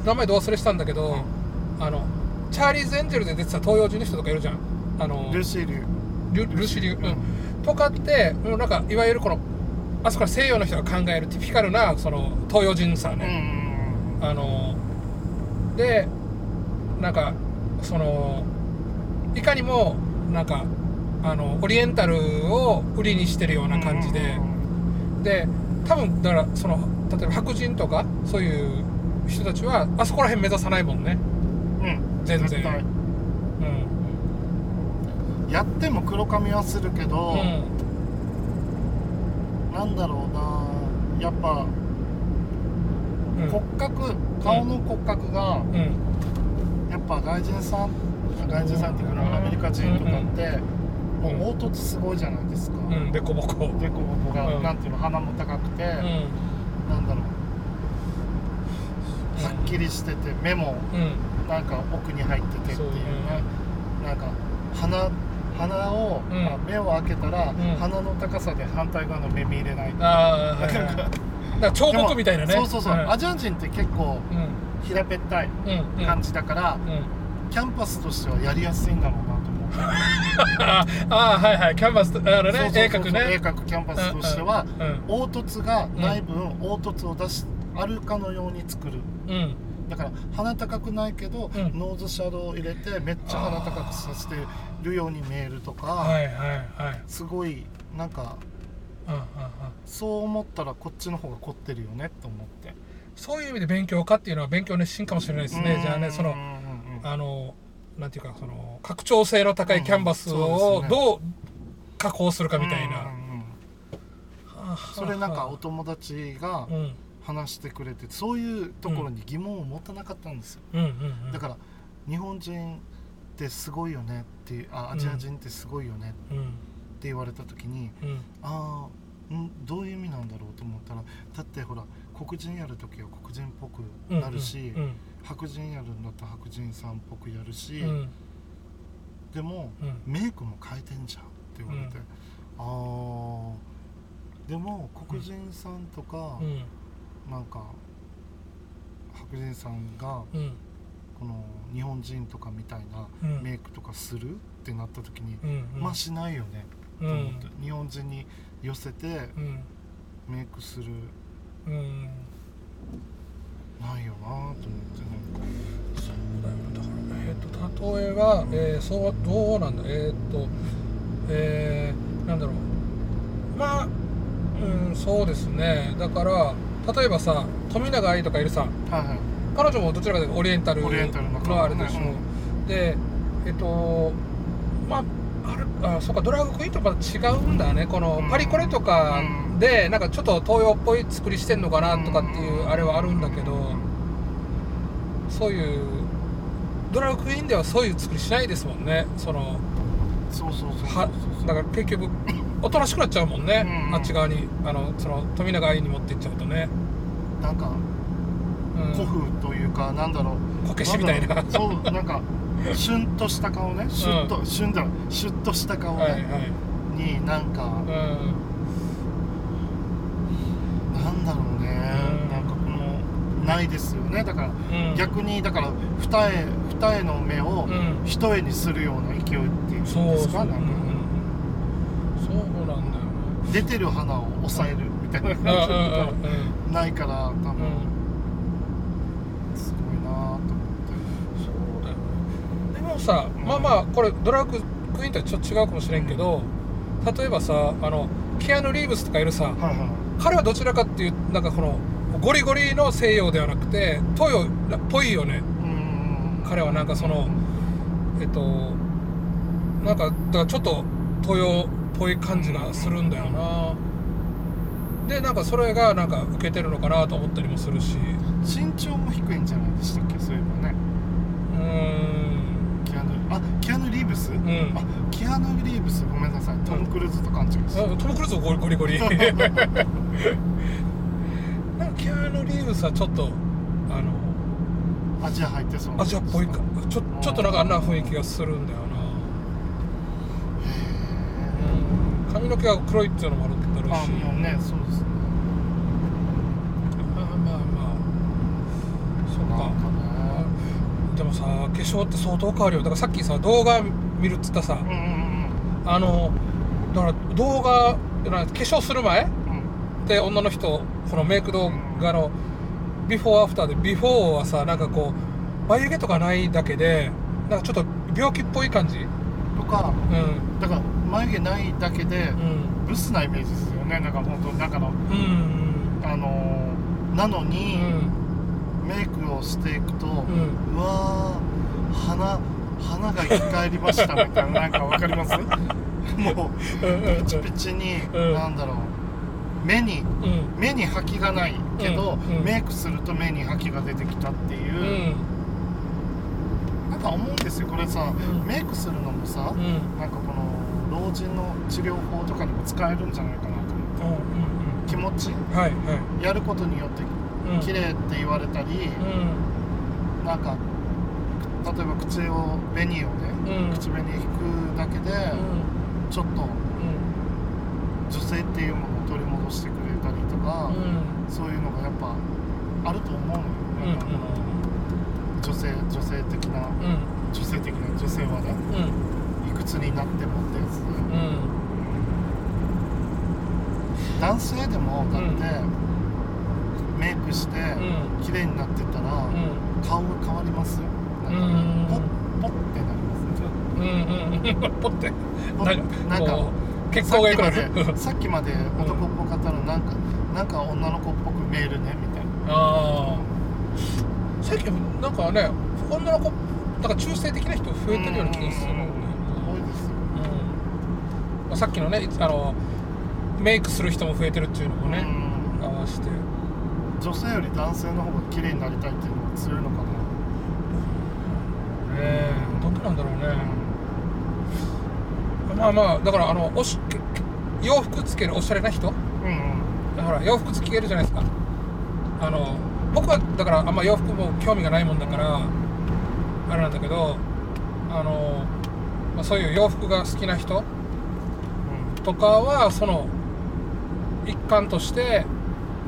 Speaker 1: 名前ど忘れしたんだけど、あのチャーリーズ・エンジェルで出てた東洋人の人とかいるじゃん。あの
Speaker 2: ルーシー・リュ
Speaker 1: ルルシリュ、
Speaker 2: うん。
Speaker 1: うん、とかってなんかいわゆるこのあそこら西洋の人が考えるティピカルなその東洋人さ
Speaker 2: うん
Speaker 1: ね、あのでなんかそのいかにもなんかあのオリエンタルを売りにしてるような感じで、で多分だからその例えば白人とかそういう人たちはあそこら辺目指さないもんね。
Speaker 2: うん、うん
Speaker 1: 全然うん。
Speaker 2: やっても黒髪はするけど、
Speaker 1: うん。
Speaker 2: なんだろうなやっぱ
Speaker 1: うん。
Speaker 2: 骨格顔の骨格が
Speaker 1: うん。
Speaker 2: やっぱ外人さん外人さんっていうかなアメリカ人とかってもう凹凸すごいじゃないですか、
Speaker 1: うん。でこぼこ
Speaker 2: でこぼこが、
Speaker 1: うん。
Speaker 2: なんていうの鼻も高くて、
Speaker 1: うん
Speaker 2: なんだろう。はっきりしてて目も
Speaker 1: うん。
Speaker 2: なんか奥に入っててっていう
Speaker 1: そう
Speaker 2: ね。
Speaker 1: ね
Speaker 2: なんか鼻鼻を、
Speaker 1: うん。
Speaker 2: まあ目を開けたら、
Speaker 1: ん。
Speaker 2: 鼻の高さで反対側の目見えない
Speaker 1: ああ、はいはい
Speaker 2: なんか
Speaker 1: はい、だから彫刻みたいなね。
Speaker 2: そうそうそう、
Speaker 1: ん。
Speaker 2: アジア人って結構
Speaker 1: うん。
Speaker 2: 平べったい
Speaker 1: うん。うん。
Speaker 2: 感じだから、
Speaker 1: うん。
Speaker 2: キャンパスとしてはやりやすいんだろう
Speaker 1: ああはいはいキャンバスあのね鋭角ね。
Speaker 2: 鋭角キャンパスとしては、凹凸がない分、凹凸を出しあるかのように作る。
Speaker 1: うん。
Speaker 2: だから鼻高くないけど、
Speaker 1: うん。
Speaker 2: ノーズシャドウを入れてめっちゃ鼻高くさせてるように見えるとか、
Speaker 1: はいはいはい。
Speaker 2: すごいなんか
Speaker 1: うんうんうん。
Speaker 2: そう思ったらこっちの方が凝ってるよねと思って。
Speaker 1: そういう意味で勉強家っていうのは勉強熱心かもしれないですね。じゃあねその
Speaker 2: うんうんうん。
Speaker 1: あのなんていうかその拡張性の高いキャンバスをどう加工するかみたいな、
Speaker 2: それなんかお友達が
Speaker 1: うん。
Speaker 2: 話してくれてそういうところに疑問を持たなかったんですよ。
Speaker 1: うん。うんうん
Speaker 2: だから日本人ってすごいよねっていうあアジア人ってすごいよね
Speaker 1: うん。
Speaker 2: って言われた時に、
Speaker 1: うん。
Speaker 2: ああんどういう意味なんだろうと思ったらだってほら黒人やる時は黒人っぽく
Speaker 1: うん
Speaker 2: なるし、
Speaker 1: うん
Speaker 2: 白人やるんだったら白人さんっぽくやるし、
Speaker 1: うん。
Speaker 2: でも
Speaker 1: うん。
Speaker 2: メイクも変えてんじゃんって言われて、ああでも黒人さんとか、
Speaker 1: うん。
Speaker 2: なんか白人さんが
Speaker 1: うん。
Speaker 2: この日本人とかみたいな
Speaker 1: うん。
Speaker 2: メイクとかするってなった時に、
Speaker 1: うん。
Speaker 2: まあしないよね
Speaker 1: う
Speaker 2: と思っ
Speaker 1: ん
Speaker 2: て、日本人に寄せて
Speaker 1: うん。
Speaker 2: メイクする。
Speaker 1: うん
Speaker 2: ないよなと思って
Speaker 1: そうだよだからえっ、と例えば、えーそうどうなんだえっ、とえー、なんだろう。まあうんそうですね。だから例えばさ富永愛とかいるさ
Speaker 2: なんかはいはい。
Speaker 1: 彼女もどちらかというとオリエンタル
Speaker 2: オリエンタルの
Speaker 1: のあれでしょ、
Speaker 2: う
Speaker 1: でえっ、とまああるあそうかドラァグクイーンとまた違うんだね。この
Speaker 2: うん。
Speaker 1: パリコレとかでなんかちょっと東洋っぽい作りしてんのかなとかっていう
Speaker 2: うん。
Speaker 1: あれはあるんだけどそういうドラクイーンではそういう作りしないですもんね。その
Speaker 2: そうそうそう
Speaker 1: だから結局おとなしくなっちゃうもんね、
Speaker 2: うん。
Speaker 1: あっち側に。あのその富永愛に持っていっちゃうとね、
Speaker 2: なんか
Speaker 1: うん、
Speaker 2: 古風というかなんだろう。
Speaker 1: こけしみたいな。
Speaker 2: そうなんかシュンとした顔ね。シュッと、シュンだシュッとした顔ね、
Speaker 1: はいはい。
Speaker 2: になんか、
Speaker 1: うん。
Speaker 2: なんだろうね、ないですよね。だから、
Speaker 1: うん。
Speaker 2: 逆にだから二重二重の目を
Speaker 1: うん。
Speaker 2: 一重にするような勢いっていうんですか？
Speaker 1: そうん
Speaker 2: なんか、
Speaker 1: そうなんだよね
Speaker 2: 出てる花を抑えるみたいな感じ
Speaker 1: うん
Speaker 2: が
Speaker 1: うん
Speaker 2: ないから多分、
Speaker 1: うん。
Speaker 2: すごいなと思って。
Speaker 1: そうだよね。でもさ、
Speaker 2: うん。
Speaker 1: まあまあこれドラッグクイーンとはちょっと違うかもしれんけど、例えばさあのキアヌ・リーブスとかいるさ
Speaker 2: はいはい。
Speaker 1: 彼はどちらかっていうなんかこのゴリゴリの西洋ではなくて東洋っぽいよね。
Speaker 2: うん。
Speaker 1: 彼はなんかそのえっとなんかだからちょっと東洋っぽい感じがするんだよな。でなんかそれがなんか受けてるのかなと思ったりもするし。
Speaker 2: 身長も低いんじゃないでしたっけそういえばね。
Speaker 1: うーん。
Speaker 2: キアヌあキアヌ・リーブス、
Speaker 1: ん。
Speaker 2: あキアヌ・リーブス。ごめんなさい。トム・クルーズと勘違いして。
Speaker 1: あトム・クルーズゴリゴリゴリ リーブスはちょっとあの
Speaker 2: アジア入ってそうな
Speaker 1: アジアっぽいか。ちょちょっとなんかあんな雰囲気がするんだよな、うん、髪の毛が黒いっていうのもあるだろうし。
Speaker 2: あもうねそうですね。
Speaker 1: まあまあまあ。そっか。でもさ化粧って相当変わるよ。だからさっきさ動画見るっつったさ
Speaker 2: うんうん
Speaker 1: あのだから動画化粧する前
Speaker 2: うんうん。
Speaker 1: で女の人このメイク動画のビフォーアフターでビフォーはさなんかこう眉毛とかないだけでなんかちょっと病気っぽい感じ？
Speaker 2: とか
Speaker 1: うん。
Speaker 2: だから眉毛ないだけで
Speaker 1: うん。
Speaker 2: ブスなイメージですよねなんか本当なんかの
Speaker 1: うん。
Speaker 2: あのーなの
Speaker 1: う
Speaker 2: に、
Speaker 1: ん。
Speaker 2: メイクをしていくと、う
Speaker 1: うん
Speaker 2: わー鼻鼻が生き返りましたみたいな なんかわかります？もう
Speaker 1: うん
Speaker 2: ピチピチに、
Speaker 1: うん。
Speaker 2: なんだろう。目に
Speaker 1: うん。
Speaker 2: 目に覇気がないけど、
Speaker 1: うんうん。
Speaker 2: メイクすると目に覇気が出てきたって
Speaker 1: う
Speaker 2: いう、
Speaker 1: ん。
Speaker 2: なんか思うんですよこれさ、
Speaker 1: うん。
Speaker 2: メイクするのもさ、
Speaker 1: うん。
Speaker 2: なんかこの老人の治療法とかにも使えるんじゃないかなと思って
Speaker 1: うん
Speaker 2: 気持ち。
Speaker 1: はいはい。
Speaker 2: やることによって
Speaker 1: うん。
Speaker 2: 綺麗って言われたり、
Speaker 1: うん。
Speaker 2: なんか例えば口を紅をね、
Speaker 1: うん。
Speaker 2: 口紅引くだけで、
Speaker 1: うん。
Speaker 2: ちょっと女性っていうものを取り戻してくれたりとか、
Speaker 1: うん。
Speaker 2: そういうのがやっぱあると思うのよ、
Speaker 1: うん
Speaker 2: この女性女性的な
Speaker 1: うん。
Speaker 2: 女女性的な女性はね
Speaker 1: うん。
Speaker 2: いくつになってもってやつで。
Speaker 1: うん。
Speaker 2: 男性でもだって、メイクして
Speaker 1: うん。
Speaker 2: 綺麗になってたら、
Speaker 1: うん。
Speaker 2: 顔が変わりますよ。なんか
Speaker 1: うん。
Speaker 2: ポッポッってなりますね
Speaker 1: うんうんポッて。
Speaker 2: ポッ
Speaker 1: なんか
Speaker 2: なんか
Speaker 1: こう血行くなる。
Speaker 2: さっきまでさっきまで男っぽかったのなんかなんか女の子っぽく見えるねみたいな。
Speaker 1: ああ最近なんかね女の子なんか中性的な人増えてるような気がするね
Speaker 2: 多いですよ。
Speaker 1: うん。まあさっきのねあのメイクする人も増えてるっていうのもね
Speaker 2: うん。
Speaker 1: 合わせて。
Speaker 2: 女性より男性の方が綺麗になりたいっていうのが強いのかな。
Speaker 1: ねえどうなんだろうねまあまあだからあのおしけ洋服つけるおしゃれな人？
Speaker 2: うんうん。
Speaker 1: ほら洋服つけるじゃないですか。あの僕はだからあんま洋服も興味がないもんだからあれなんだけどあの、まあ、そういう洋服が好きな人とかはその一環として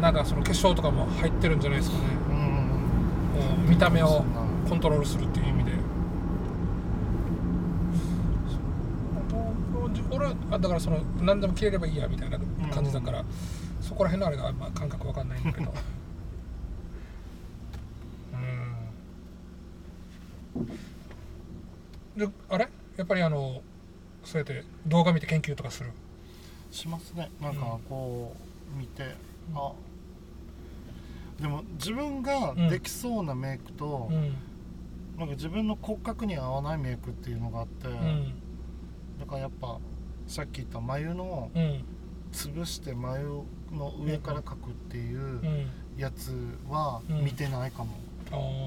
Speaker 1: なんかその化粧とかも入ってるんじゃないですかね。
Speaker 2: うん
Speaker 1: 見た目をコントロールするっていう意味で俺あだからその何でも着れればいいやみたいな感じだから、そこら辺のあれが、まあ、感覚わかんないんだけど。うん。であれ？やっぱりあのそうやって動画見て研究とかする？
Speaker 2: しますね。なんかこう見て、あでも自分ができそうなメイクと、
Speaker 1: うん。
Speaker 2: なんか自分の骨格に合わないメイクっていうのがあって、
Speaker 1: うん。
Speaker 2: だからやっぱさっき言った眉の
Speaker 1: うん。
Speaker 2: 潰して眉の上から描くっていう
Speaker 1: うん。
Speaker 2: やつは
Speaker 1: うん。
Speaker 2: 見てないかも、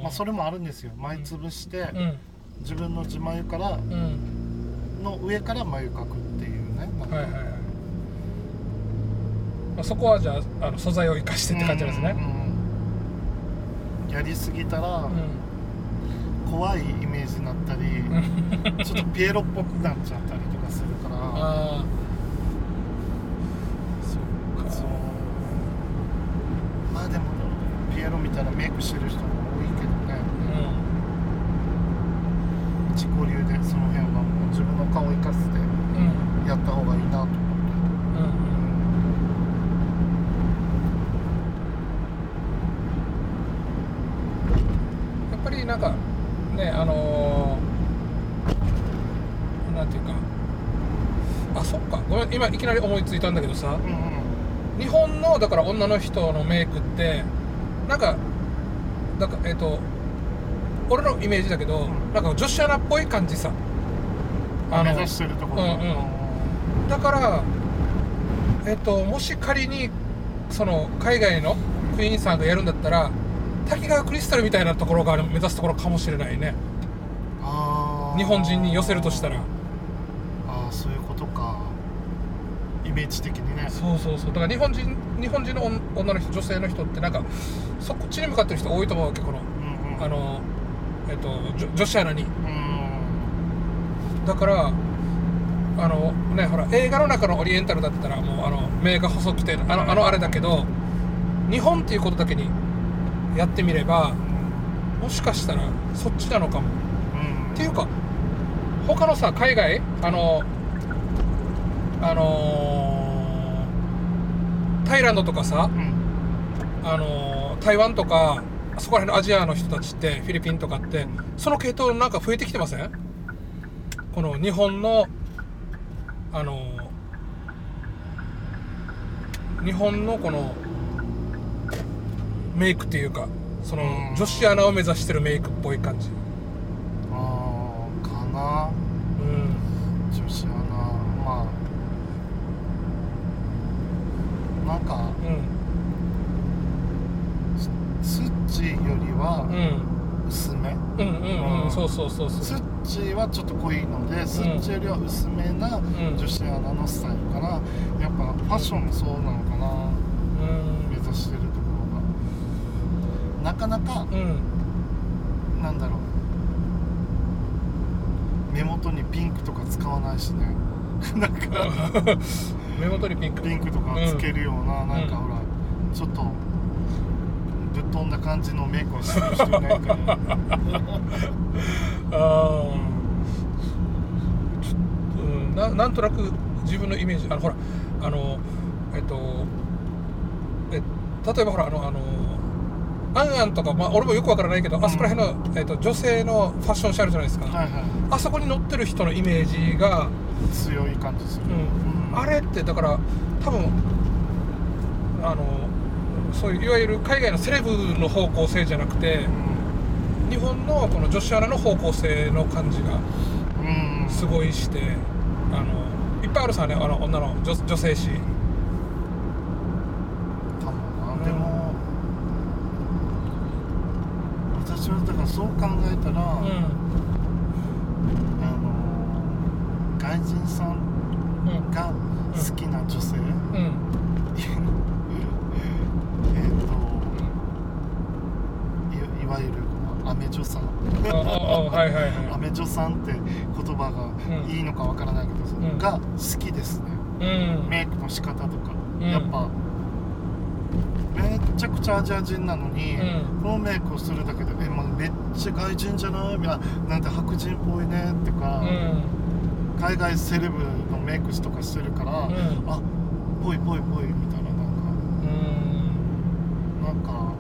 Speaker 2: まあそれもあるんですよ。眉潰して、
Speaker 1: うん。
Speaker 2: 自分の自眉から
Speaker 1: うん。
Speaker 2: の上から眉描くっていうね。
Speaker 1: はいはいはい、まあ、そこはじゃああの素材を生かしてって感じですね。
Speaker 2: うんうん。やりすぎたら
Speaker 1: うん。
Speaker 2: 怖いイメージになったり、ちょっとピエロっぽくなっちゃったり
Speaker 1: ああそっか。
Speaker 2: そうまあでもピエロ見たらメイクしてる人も多いけどね。
Speaker 1: う
Speaker 2: 自己流でその辺はもう自分の顔を生かして
Speaker 1: んうん
Speaker 2: やった方がいいなと思って
Speaker 1: やっぱりなんかねあのーなんていうかあそっかごめん今いきなり思いついたんだけどさ
Speaker 2: うんうん。
Speaker 1: 日本のだから女の人のメイクってなんかなんかえっ、と俺のイメージだけど、
Speaker 2: うん。
Speaker 1: なんか女子アナっぽい感じさ。あの
Speaker 2: 目指してるところ。
Speaker 1: うんうん。だからえっ、ともし仮にその海外のクイーンさんがやるんだったら滝川クリスタルみたいなところが目指すところかもしれないね。日本人に寄せるとしたら
Speaker 2: ああそういうことかイメージ的にね。
Speaker 1: そうそうそう。だから日本人日本人の女女の人女性の人ってなんかそっちに向かってる人多いと思うわけこの
Speaker 2: うんうん。
Speaker 1: あのえっと女女子アナに。
Speaker 2: うん。
Speaker 1: だからあのねほら映画の中のオリエンタルだったらもうあの目が細くてあのあのあれだけど日本っていうことだけにやってみればもしかしたらそっちなのかも。
Speaker 2: うん。
Speaker 1: っていうか他のさ海外あのあのータイランドとかさ
Speaker 2: うん。
Speaker 1: あのー台湾とかそこら辺のアジアの人たちってフィリピンとかってその系統なんか増えてきてません？この日本のあのー日本のこのメイクっていうかその
Speaker 2: うん。
Speaker 1: 女子アナを目指してるメイクっぽい感じ。
Speaker 2: ああかな
Speaker 1: うん
Speaker 2: 女子アナまあなん。か
Speaker 1: うん。
Speaker 2: スッチーよりは薄め、
Speaker 1: うん。うそうそうそう
Speaker 2: スッチーはちょっと濃いので、スッチーよりは薄めな女子アナのスタイルかなやっぱファッションもそうなのかな
Speaker 1: うん。
Speaker 2: 目指してるところがなかなか
Speaker 1: うん。
Speaker 2: なん。だろう目元にピンクとか使わないしね なんか
Speaker 1: 目元にピンク
Speaker 2: ピンクとかつけるような、なんか
Speaker 1: うん
Speaker 2: ほらちょっとぶっ飛んだ感じのメイクをしてる人いないから。
Speaker 1: ああなんとなく自分のイメージあのほらあのえっとえ例えばほらあのあのアンアンとか、まあ、俺もよくわからないけど、あそこら辺の、えっと、女性のファッションシャルじゃないですか、
Speaker 2: はいは
Speaker 1: あそこに乗ってる人のイメージが、
Speaker 2: い強い感じする、
Speaker 1: うん。あれってだから多分あのそういういわゆる海外のセレブの方向性じゃなくて日本のこの女子アナの方向性の感じが
Speaker 2: うん、うん、
Speaker 1: すごいしてあのいっぱいあるさねあの女の女女性誌。
Speaker 2: かもな、
Speaker 1: うん。
Speaker 2: でも私はだからそう考えたら、
Speaker 1: うん
Speaker 2: あの外人さん
Speaker 1: うん
Speaker 2: が好きな女性、
Speaker 1: うん
Speaker 2: えっといいわゆるこのアメ女さん
Speaker 1: あああはいはい
Speaker 2: ア
Speaker 1: は
Speaker 2: メ女さんって言葉がいいのかわからないけど、
Speaker 1: ん。
Speaker 2: が好きですね。
Speaker 1: いうん。
Speaker 2: メイクの仕方とか、
Speaker 1: うん。
Speaker 2: やっぱめっちゃくちゃアジア人なのに、
Speaker 1: うん。
Speaker 2: このメイクをするだけで「え、まあ、めっちゃ外人じゃない?」みたいな「なんて白人っぽいね」とか、
Speaker 1: うん。
Speaker 2: 海外セレブのメイクとかしてるから、
Speaker 1: ん。
Speaker 2: あぽいぽいぽいみたいななんか
Speaker 1: うん。
Speaker 2: なんか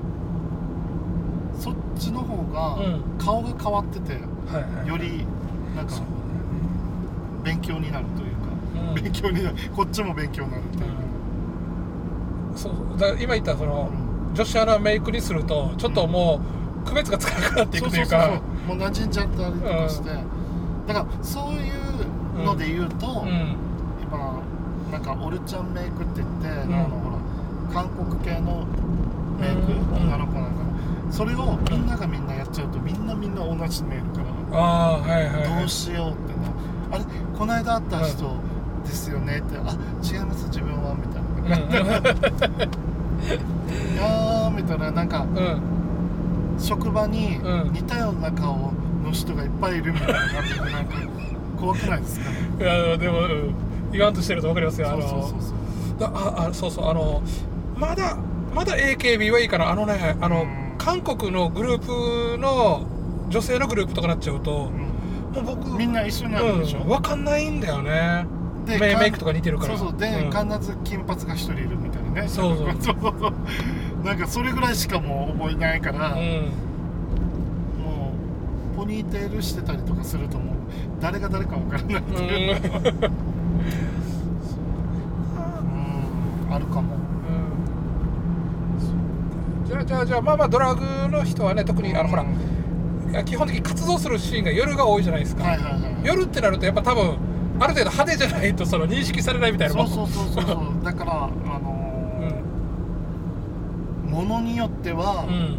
Speaker 2: そっちの方が
Speaker 1: うん。
Speaker 2: 顔が変わってて、
Speaker 1: はいはい。
Speaker 2: よりなんか勉強になるというか、
Speaker 1: うん。
Speaker 2: 勉強になる。こっちも勉強になるという。か、
Speaker 1: そうだから今言ったその女子アナメイクにするとちょっともう区別がつかなくなっていくというか。
Speaker 2: そうそうそう。もう馴染んじゃったりとかして、だからそういうので言うと、
Speaker 1: うん。
Speaker 2: 今なんかオルちゃんメイクって言って、
Speaker 1: うん。
Speaker 2: あのほら韓国系のメイク、
Speaker 1: うん。
Speaker 2: 女の子なんか。のそれをみんながみんなやっちゃうとみんなみんな同じメイクから、
Speaker 1: あはいはい
Speaker 2: どうしようってなあれこの間会った人ですよね。って、あ違います自分は。みたいな、いやーみたいな。なんか職場に
Speaker 1: うん。
Speaker 2: 似たような顔の人がいっぱいいるみたいにな。っててなんか怖くないですか？ね
Speaker 1: いやでも、うん。言わんとしてると分かりますよ。あの
Speaker 2: そうそうそうそう。
Speaker 1: だああそうそう。あのまだまだ AKB はいいかな。あのねあの、
Speaker 2: うん。
Speaker 1: 韓国のグループの女性のグループとかなっちゃうと、
Speaker 2: うん
Speaker 1: もう僕
Speaker 2: みんな一緒になるでしょ、
Speaker 1: うん、分かんないんだよね。
Speaker 2: で
Speaker 1: メイメイクとか似てるから。
Speaker 2: そうそう。で、
Speaker 1: うん。
Speaker 2: 必ず金髪が一人いるみたいなね。
Speaker 1: そうそう。
Speaker 2: そうそう。そうなんかそれぐらいしかもう覚えないから、
Speaker 1: うん。
Speaker 2: もうポニーテールしてたりとかするともう誰が誰か分からないっていう、うん、あるかも。
Speaker 1: じゃあじゃあじゃあまあまあドラッグの人はね特にあのほら基本的に活動するシーンが夜が多いじゃないですか、
Speaker 2: はいはいはい
Speaker 1: 夜ってなるとやっぱ多分ある程度派手じゃないとその認識されないみたいな
Speaker 2: そうそうそうそうだからあの
Speaker 1: うん。
Speaker 2: ーものによっては、
Speaker 1: うん。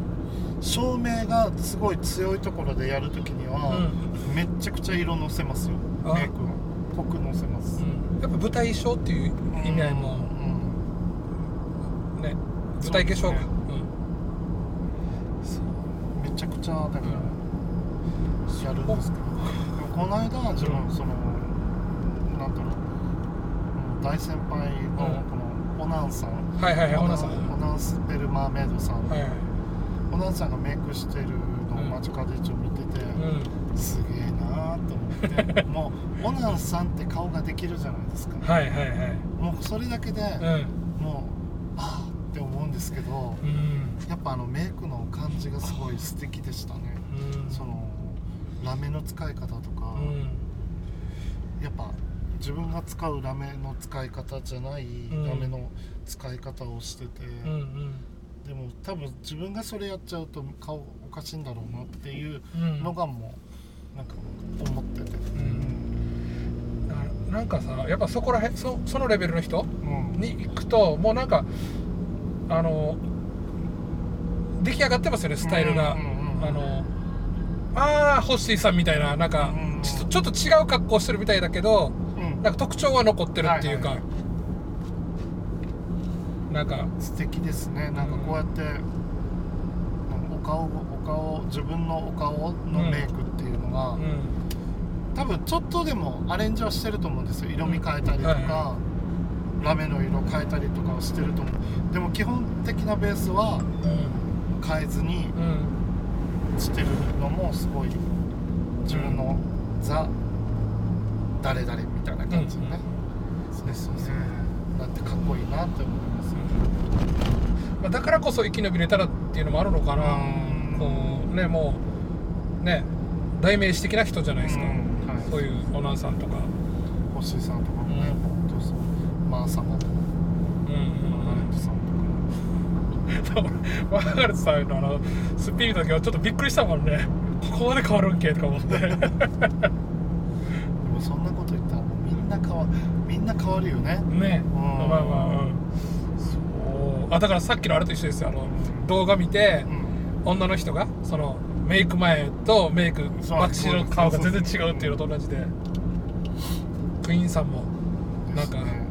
Speaker 2: 照明がすごい強いところでやるときには、
Speaker 1: う
Speaker 2: めっちゃくちゃ色のせますよ。
Speaker 1: あ。
Speaker 2: メイクは濃くのせます、
Speaker 1: うん。やっぱ舞台衣装っていう意味合いも
Speaker 2: うん。
Speaker 1: ね。舞台化粧か。
Speaker 2: そうですね。
Speaker 1: うん。
Speaker 2: めちゃくちゃだからやるんですけど、でもこの間自分そのなんだろううん大先輩のこのオナンさん、
Speaker 1: はいはいはい。オナンさん。
Speaker 2: オナンスペルマーメイドさん、
Speaker 1: はい。はい
Speaker 2: オナンさんがメイクしてるのを間近で一応見てて、
Speaker 1: うん。
Speaker 2: すげえなーと思って。もうオナンさんって顔ができるじゃないですか、
Speaker 1: はいはいはい。
Speaker 2: もうそれだけで、
Speaker 1: うん。
Speaker 2: もうああって思うんですけど
Speaker 1: うん。
Speaker 2: やっぱあのメイクの感じがすごい素敵でしたね。
Speaker 1: うん。
Speaker 2: そのラメの使い方とか、
Speaker 1: うん。
Speaker 2: やっぱ自分が使うラメの使い方じゃない
Speaker 1: ん。
Speaker 2: ラメの使い方をしてて、
Speaker 1: うんうん。
Speaker 2: でも多分自分がそれやっちゃうと顔おかしいんだろうなっていう
Speaker 1: うん。
Speaker 2: のがもうなんか思ってて、
Speaker 1: ん。だからなんかさやっぱそこらへんそそのレベルの人
Speaker 2: うん。
Speaker 1: に行くともうなんかあの出来上がってますよねスタイルが、
Speaker 2: うんうんうんうん。
Speaker 1: あのああホッシーさんみたいななんかちょっとちょっと違う格好してるみたいだけど
Speaker 2: うん。
Speaker 1: なんか特徴は残ってるっていうか、
Speaker 2: はいはい
Speaker 1: なんか
Speaker 2: 素敵ですね。なんかこうやって、お顔お顔自分のお顔のメイクっていうのが、
Speaker 1: うん。
Speaker 2: 多分ちょっとでもアレンジはしてると思うんですよ。色味変えたりとか、
Speaker 1: うん。は
Speaker 2: ラメの色変えたりとかはしてると思う。でも基本的なベースは
Speaker 1: うん。
Speaker 2: 変えずに
Speaker 1: うん
Speaker 2: してるのもすごい自分のザ誰々みみたいな感じでね、そうそうそう。なってかっこいいなって思いますよ
Speaker 1: まあ、だからこそ生き延びれたらっていうのもあるのかな。
Speaker 2: うん。
Speaker 1: こうねもうね代名詞的な人じゃないですか、
Speaker 2: うんはい。
Speaker 1: そういうおなんさんとか。
Speaker 2: 星井さんとかもね、
Speaker 1: うん。
Speaker 2: 本当そう。マーサマとか
Speaker 1: うん
Speaker 2: マーガレットさんとか
Speaker 1: マーガレットさんのあのスピードだけはちょっとびっくりしたもんねここまで変わるんけとか思って
Speaker 2: でもそんなこと言ったらもうみんな変わみんな変わるよね。
Speaker 1: ね。
Speaker 2: うん。
Speaker 1: まあまあうん。そうあだからさっきのあれと一緒ですよ。あの動画見て
Speaker 2: うん。
Speaker 1: 女の人がそのメイク前とメイク
Speaker 2: そう
Speaker 1: バッチリの顔が全然違うっていうのと同じで。クイーンさんもなんか
Speaker 2: ね。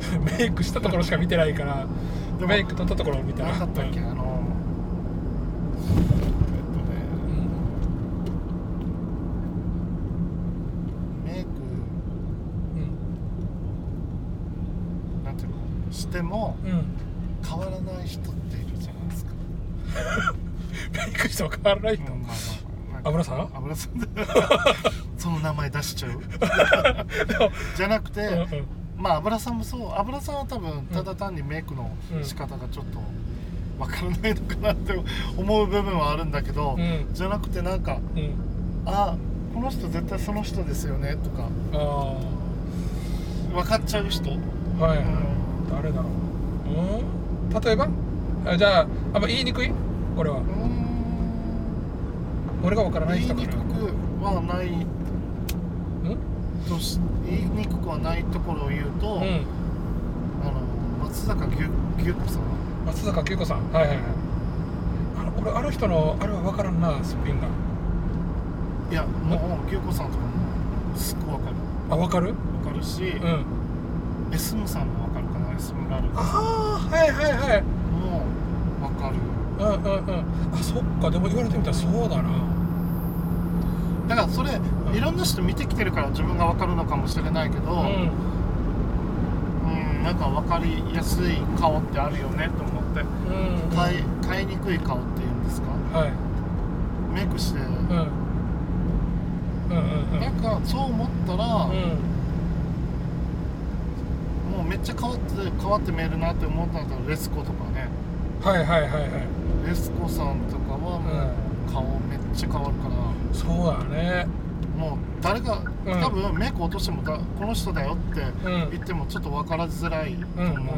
Speaker 1: メイクしたところしか見てないから
Speaker 2: でも
Speaker 1: メイク取ったところを見た。ら
Speaker 2: 何だったっけ、
Speaker 1: うん。
Speaker 2: あのえっとねメイク
Speaker 1: うん
Speaker 2: なんていうの？しても
Speaker 1: うん。うん
Speaker 2: 変わらない人っているじゃないですか。
Speaker 1: メイクしても変わらない人、
Speaker 2: うんまあまあまあ。
Speaker 1: 油さん？
Speaker 2: 油さんで。その名前出しちゃう？じゃなくて、
Speaker 1: うんうん
Speaker 2: まあ油さんもそう。油さんは多分ただ単にメイクの仕方がちょっとわからないのかなって思う部分はあるんだけど、
Speaker 1: うん。
Speaker 2: じゃなくてなんか
Speaker 1: うん。
Speaker 2: あこの人絶対その人ですよねとか
Speaker 1: あ
Speaker 2: 分かっちゃう人。
Speaker 1: あはいはい。誰だろう。うん？例えば？あじゃああんま言いにくい？これは俺がわからない
Speaker 2: 言いにくくはない
Speaker 1: うん？
Speaker 2: とし言いにくくはないところを言うと、
Speaker 1: うん。
Speaker 2: あの松坂牛牛子さん
Speaker 1: 松坂慶子さん。はいはいはい。あの俺あの人のあれは分からんなすっぴんが。
Speaker 2: いやもう牛子さんとかもすっごい分かる。
Speaker 1: あ分かる？
Speaker 2: 分かるし、
Speaker 1: うん。
Speaker 2: エスムさんも分かるかなエスムラル
Speaker 1: ああはいはいはい。
Speaker 2: も分かる
Speaker 1: うんうんうん。あそっか。でも言われてみたらそうだな。
Speaker 2: だからそれいろんな人見てきてるから自分が分かるのかもしれないけど、
Speaker 1: うん。
Speaker 2: うんなんか分かりやすい顔ってあるよねと思って。
Speaker 1: うん。
Speaker 2: 買い買いにくい顔っていうんですか？
Speaker 1: はい。
Speaker 2: メイクして、
Speaker 1: うん。うんうんうん。
Speaker 2: なんかそう思ったら、
Speaker 1: うん。
Speaker 2: もうめっちゃ変わって変わって見えるなって思ったんだったらレスコとかね。
Speaker 1: はいはいはいはい。
Speaker 2: レスコさんとかはもう顔めっちゃ変わるから、
Speaker 1: そうだね
Speaker 2: もう誰が
Speaker 1: うん。
Speaker 2: 多分メイク落としてもだこの人だよって
Speaker 1: うん。
Speaker 2: 言ってもちょっと分からづらいと
Speaker 1: う。んうん。うん。
Speaker 2: 思う、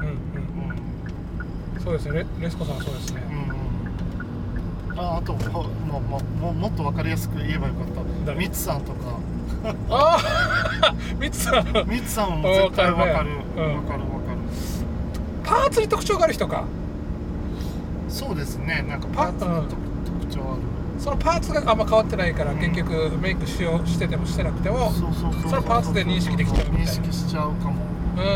Speaker 2: うん。
Speaker 1: うん。そうですね。レレスコさんはそうですね。
Speaker 2: うんああともうもうもうもっと分かりやすく言えばよかった。
Speaker 1: 誰？
Speaker 2: ミツさんとか。
Speaker 1: ああ ミツさん。
Speaker 2: ミツさんも絶対分かる。
Speaker 1: 分かるね
Speaker 2: 分
Speaker 1: うん。
Speaker 2: かる
Speaker 1: パーツに特徴がある人か。
Speaker 2: そうですね。なんかパーツの特特徴ある
Speaker 1: そのパーツがあんま変わってないから、
Speaker 2: うん。
Speaker 1: 結局メイクしようしててもしてなくても
Speaker 2: そ
Speaker 1: のパーツで認識できちゃうみたいな。
Speaker 2: 認識しちゃうかも、
Speaker 1: うん。
Speaker 2: うん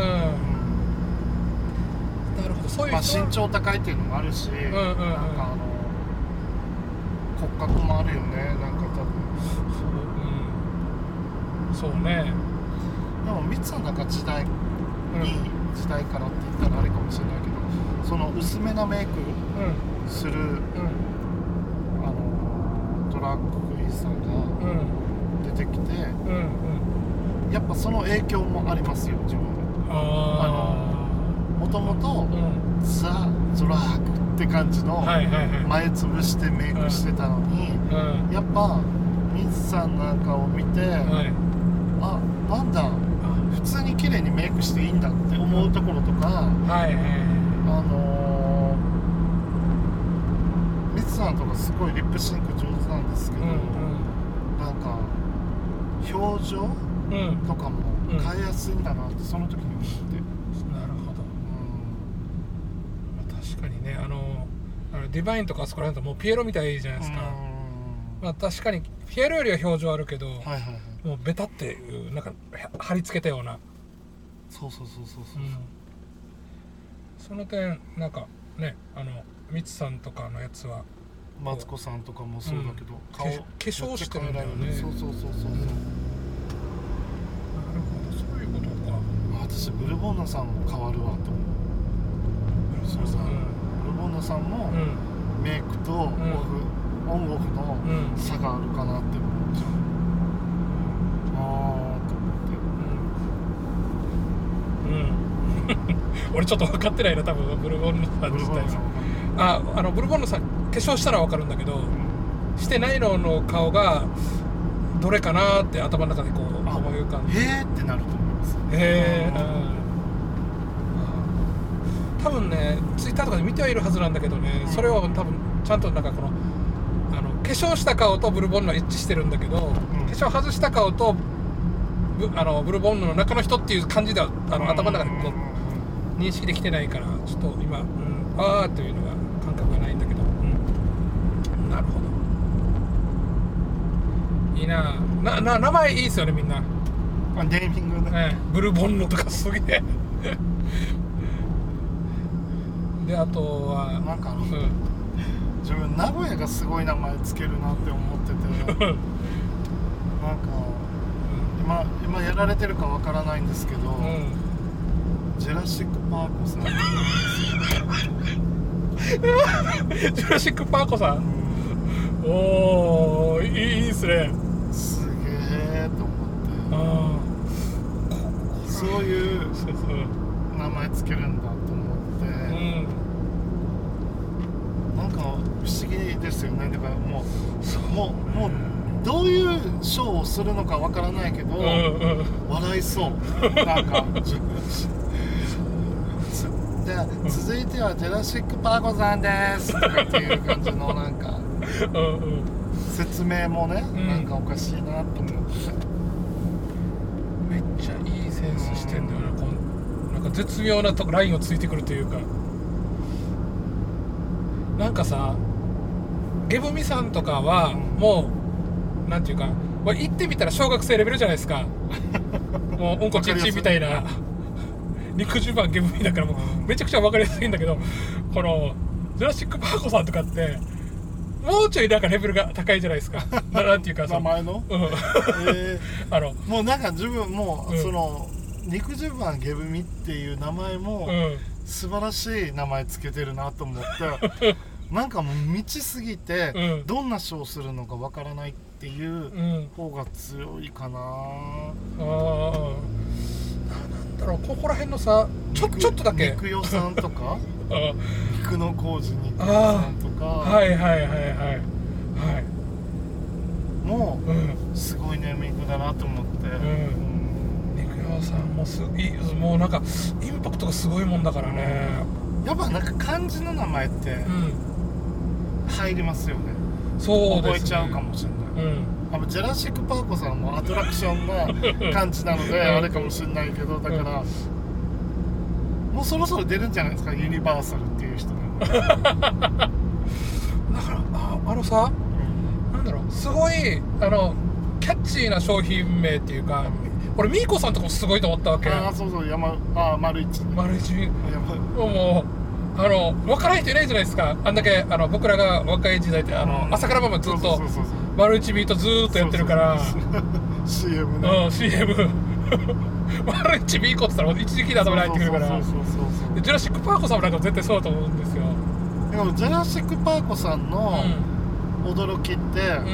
Speaker 1: なるほど。そういう
Speaker 2: まあ、身長高いっていうのもあるし、
Speaker 1: んうんうん。
Speaker 2: なんかあの骨格もあるよね。なんか多分。
Speaker 1: そう,、うん、そうね。
Speaker 2: でもミツさんなんか時代に、
Speaker 1: うん。
Speaker 2: 時代からって言ったらあれかもしれないけどその薄めなメイク
Speaker 1: うん。
Speaker 2: する
Speaker 1: うん。
Speaker 2: あのドラッグクイさんが
Speaker 1: うん
Speaker 2: 出てきて
Speaker 1: うん。うん
Speaker 2: やっぱその影響もありますよ自分
Speaker 1: あ
Speaker 2: もともとザ・ドラッグって感じの前つぶしてメイクしてたのに、
Speaker 1: うん。
Speaker 2: やっぱミツさんなんかを見て、
Speaker 1: はい。
Speaker 2: あなんだ普通に綺麗にメイクしていいんだって思うところとか
Speaker 1: はいはい
Speaker 2: あのー、ミツさんとかすごいリップシンク上手なんですけど、
Speaker 1: うん。
Speaker 2: なんか表情
Speaker 1: うん。うん
Speaker 2: とかも
Speaker 1: うん。
Speaker 2: 変えやすいんだなってその時に思って、
Speaker 1: なるほど。まあ確かにねあのあのディバインとかあそこら辺だともうピエロみたいじゃないですか、
Speaker 2: うん。
Speaker 1: まあ確かにピエロよりは表情あるけど、
Speaker 2: はいはいはい。
Speaker 1: もうベタっていうなんかは貼り付けたような、
Speaker 2: そうそうそうそうそう、
Speaker 1: うん、その点なんかねあのミツさんとかのやつは
Speaker 2: マツコさんとかもそうだけど、顔
Speaker 1: 化粧してるんだよね。
Speaker 2: そうそうそうそう、
Speaker 1: なるほど。そういうことか。
Speaker 2: 私ブルボンナさんも変わるわと思う。そうさ、ブルボンナさんも、メイクとオフ、オンオフの差があるかなって思っちゃう、ああと思って。
Speaker 1: うん、俺ちょっと分かってないな多分。ブルボンナさん自体
Speaker 2: が。
Speaker 1: ああのブルボンヌさん化粧したら分かるんだけど
Speaker 2: うん
Speaker 1: してないのの顔がどれかなって頭の中でこう
Speaker 2: あ
Speaker 1: 思い浮かんで。へ
Speaker 2: へーってなると思います。
Speaker 1: え
Speaker 2: うん。
Speaker 1: 多分ねツイッターとかで見てはいるはずなんだけどねそれを多分ちゃんとなんかこのあの化粧した顔とブルボンヌは一致してるんだけど、化粧外した顔とブあのブルボンヌの中の人っていう感じではあの頭の中でこう認識できてないからちょっと今、うん、ああというのが感覚がないんだけど、うん、なるほど。いいな。なな名前いいですよねみんな、
Speaker 2: あネーミングね。
Speaker 1: ね、ブルボンヌとかすげえ。であとは
Speaker 2: なんかあの
Speaker 1: うん。
Speaker 2: 自分名古屋がすごい名前つけるなって思ってて。なんか今今やられてるかわからないんですけど、
Speaker 1: うん。
Speaker 2: ジェラシック・パーコさん。
Speaker 1: ジュラシック・パーコさんおおいいっすね。
Speaker 2: すげえと思って。
Speaker 1: あ
Speaker 2: そういう名前つけるんだと思って、
Speaker 1: うん
Speaker 2: なんか不思議ですよね。だからも
Speaker 1: そう
Speaker 2: うもうもうどういうショーをするのかわからないけど、
Speaker 1: うんうん。
Speaker 2: 笑いそう。なんかで続いてはジェラシック・パーコさんです。とかっていう感じのなんか
Speaker 1: うんうん。
Speaker 2: 説明もね、
Speaker 1: うん
Speaker 2: なんかおかしいなと思って。
Speaker 1: めっちゃいいセンスしてんだよなこん。なんか絶妙なとこラインをついてくるというか。なんかさゲブミさんとかは
Speaker 2: うん
Speaker 1: もうなんていうかまあ行ってみたら小学生レベルじゃないですか。もううんこちっちみたいな。肉汁版ゲブミだからもうめちゃくちゃ分かりやすいんだけどこのジュラシック・パーコさんとかってもうちょいなんかレベルが高いじゃないですか。な なんていうか
Speaker 2: 名前の、
Speaker 1: うん。
Speaker 2: え
Speaker 1: あの。
Speaker 2: ーもうなんか自分もう、
Speaker 1: うん。
Speaker 2: その肉汁マンゲブミっていう名前も、
Speaker 1: うん。
Speaker 2: 素晴らしい名前つけてるなと思って なんかもう未知すぎて、
Speaker 1: うん。
Speaker 2: どんなショーをするのかわからないっていう
Speaker 1: うん。
Speaker 2: 方が強いかな、
Speaker 1: ああだろうここら辺のさちょ
Speaker 2: 肉
Speaker 1: ちょっとだけ。
Speaker 2: 肉代さんとか？
Speaker 1: あ
Speaker 2: 肉の工事肉代さんとか、
Speaker 1: はいはいはいはい。はい。
Speaker 2: も
Speaker 1: うん。
Speaker 2: うすごいネーミングだなと思って、
Speaker 1: ん。肉屋さんもすいいもうなんかインパクトがすごいもんだからね。
Speaker 2: やっぱなんか漢字の名前って
Speaker 1: うん。
Speaker 2: 入りますよね、
Speaker 1: そうね、
Speaker 2: 覚えちゃうかもしれない、
Speaker 1: うん
Speaker 2: あのジェラシック・パーコさんもアトラクションな感じなので
Speaker 1: うん。
Speaker 2: あれかもしれないけどだからもうそろそろ出るんじゃないですかユニバーサルっていう人が、
Speaker 1: だからああのさなんだろうすごいあのキャッチーな商品名っていうか俺ミーコさんとかもすごいと思ったわけ。
Speaker 2: ああそうそう山あー丸一。ね
Speaker 1: 丸一。
Speaker 2: 山。
Speaker 1: もうあの分からない人いないじゃないですか。あんだけあの僕らが若い時代ってあの朝から晩までずっとマルチビートずーっとやってるから。
Speaker 2: CM ね
Speaker 1: うん CM マルチビーコって言ったら一時期で頭に入ってくるから。
Speaker 2: そうそうそうそう
Speaker 1: でジュラシック・パーコさんもなんか絶対そうだと思うんですよ。
Speaker 2: でもジェラシック・パーコさん。の驚きって、
Speaker 1: うん、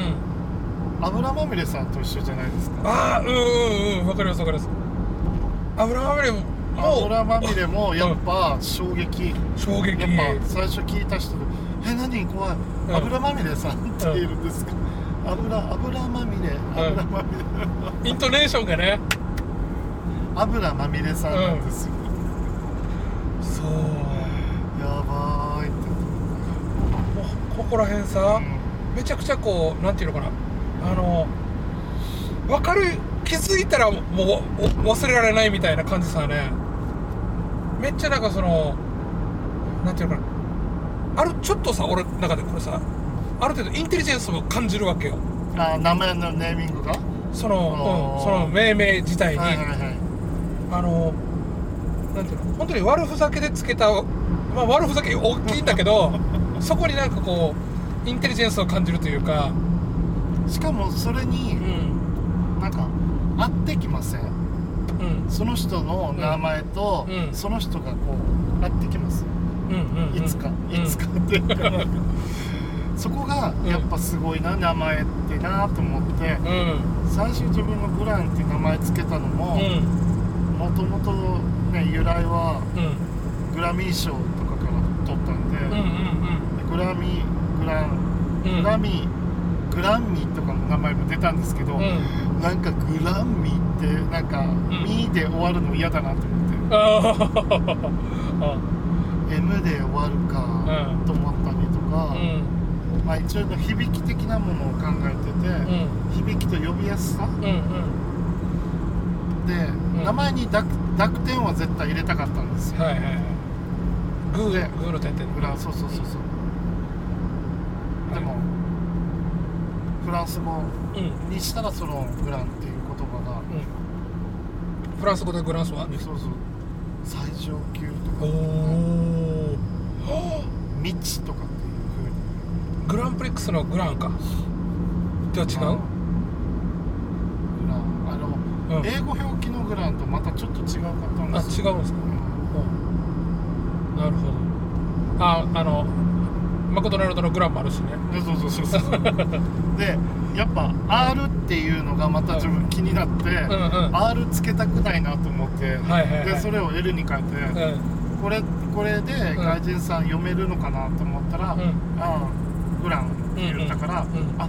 Speaker 1: うん、
Speaker 2: 油まみれさんと一緒じゃないですか。
Speaker 1: ああうんうんうんわかりますわかります。油まみれも
Speaker 2: 油まみれもやっぱ衝撃、
Speaker 1: 衝撃。
Speaker 2: やっぱ最初聞いた人で「え何？怖い
Speaker 1: うん。
Speaker 2: 油まみれさん」っているんですか、油油まみれ油まみれ、
Speaker 1: イントネーションがね。
Speaker 2: 油まみれさんなんですよ、
Speaker 1: そう。
Speaker 2: やばーいって。
Speaker 1: ここら辺さ、
Speaker 2: うん。
Speaker 1: めちゃくちゃこうなんていうのかな。あの分かる気づいたらもうお忘れられないみたいな感じさね。めっちゃなんかそのなんていうのかな。あるちょっとさ俺の中でこれさある程度インテリジェンスも感じるわけよ。
Speaker 2: あ名前のネーミングが？
Speaker 1: その,、うん、その命名自体に、
Speaker 2: はいはいはい。
Speaker 1: あのなんていうの？本当に悪ふざけでつけたまあ悪ふざけ大きいんだけど そこになんかこうインテリジェンスを感じるというか。
Speaker 2: しかもそれ
Speaker 1: う
Speaker 2: に
Speaker 1: ん。
Speaker 2: なんか合ってきません？
Speaker 1: うん。
Speaker 2: その人の名前と、
Speaker 1: うん。
Speaker 2: その人がこう合ってきます？
Speaker 1: うんうんうん。
Speaker 2: いつか、
Speaker 1: うん。
Speaker 2: いつかっていうか そこがやっぱすごいな、名前ってなと思って。
Speaker 1: うん
Speaker 2: 最初自分のグランって名前つけたのも
Speaker 1: うん。
Speaker 2: もともとね由来は
Speaker 1: うん。
Speaker 2: グラミー賞とかから取ったんで,、
Speaker 1: うんうん
Speaker 2: でグラミーグラン
Speaker 1: うん。
Speaker 2: グラミーグランミーとかの名前も出たんですけど、
Speaker 1: うん。うん
Speaker 2: なんかグランミーってなんか、
Speaker 1: ん。
Speaker 2: ミーで終わるの嫌だなと思って。M で終わるか
Speaker 1: うん。
Speaker 2: と思ったりとか、
Speaker 1: うん
Speaker 2: まあ、一応の響き的なものを考えてて、
Speaker 1: うん。
Speaker 2: 響きと呼びやすさ
Speaker 1: うんうん。
Speaker 2: で、
Speaker 1: ん。
Speaker 2: 名前に濁濁点は絶対入れたかったんですよ、
Speaker 1: はいはいはい。グー
Speaker 2: で
Speaker 1: グーの点々。
Speaker 2: フランそうそうそうそう。でも、フランス語
Speaker 1: うん。
Speaker 2: にしたらそのグランっていう言葉が、
Speaker 1: うん。フランス語でグランスは？
Speaker 2: そうそう。最上級と
Speaker 1: お
Speaker 2: か。
Speaker 1: お
Speaker 2: 未知とか
Speaker 1: グランプリックスのグランか。では違う？
Speaker 2: グランあの、
Speaker 1: うん。
Speaker 2: 英語表記のグランとまたちょっと違うかったん
Speaker 1: あ
Speaker 2: です。よ
Speaker 1: 違うんですか？
Speaker 2: うん。
Speaker 1: なるほど。ああのマクドナルドのグランもあるしね。
Speaker 2: そうそうそうそうそう。でやっぱ R っていうのがまた自分気になって、
Speaker 1: うんうん。
Speaker 2: R つけたくないなと思って、
Speaker 1: はいはいはい。
Speaker 2: でそれを L に変えて、
Speaker 1: うん。
Speaker 2: これこれで外人さん読めるのかなと思ったら、
Speaker 1: うん。
Speaker 2: ああグランって言ったから、
Speaker 1: うんうんうん
Speaker 2: あ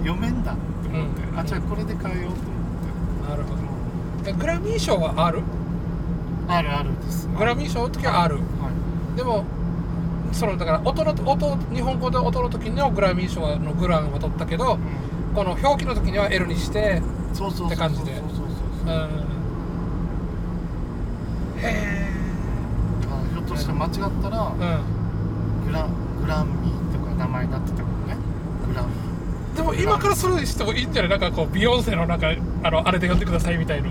Speaker 2: 読めんだって思って、
Speaker 1: うん
Speaker 2: あじゃあこれで変えようと思って、
Speaker 1: なるほど。でグラミー賞は R
Speaker 2: あるあるです。
Speaker 1: グラミー賞の時は R
Speaker 2: はい。
Speaker 1: でもそのだから音の音日本語で音の時のグラミー賞のグランは取ったけどこの表記の時には L にして
Speaker 2: うん、そうそう
Speaker 1: って感じで。
Speaker 2: そうそうそう
Speaker 1: へ
Speaker 2: あひょっとして間違ったら、
Speaker 1: えうん
Speaker 2: グラグランミーとか名前になってたかもね。グラン。
Speaker 1: でも今からそれしてもいいんじゃない？なんかこうビヨンセのなんかあのあれで呼んでくださいみたいな。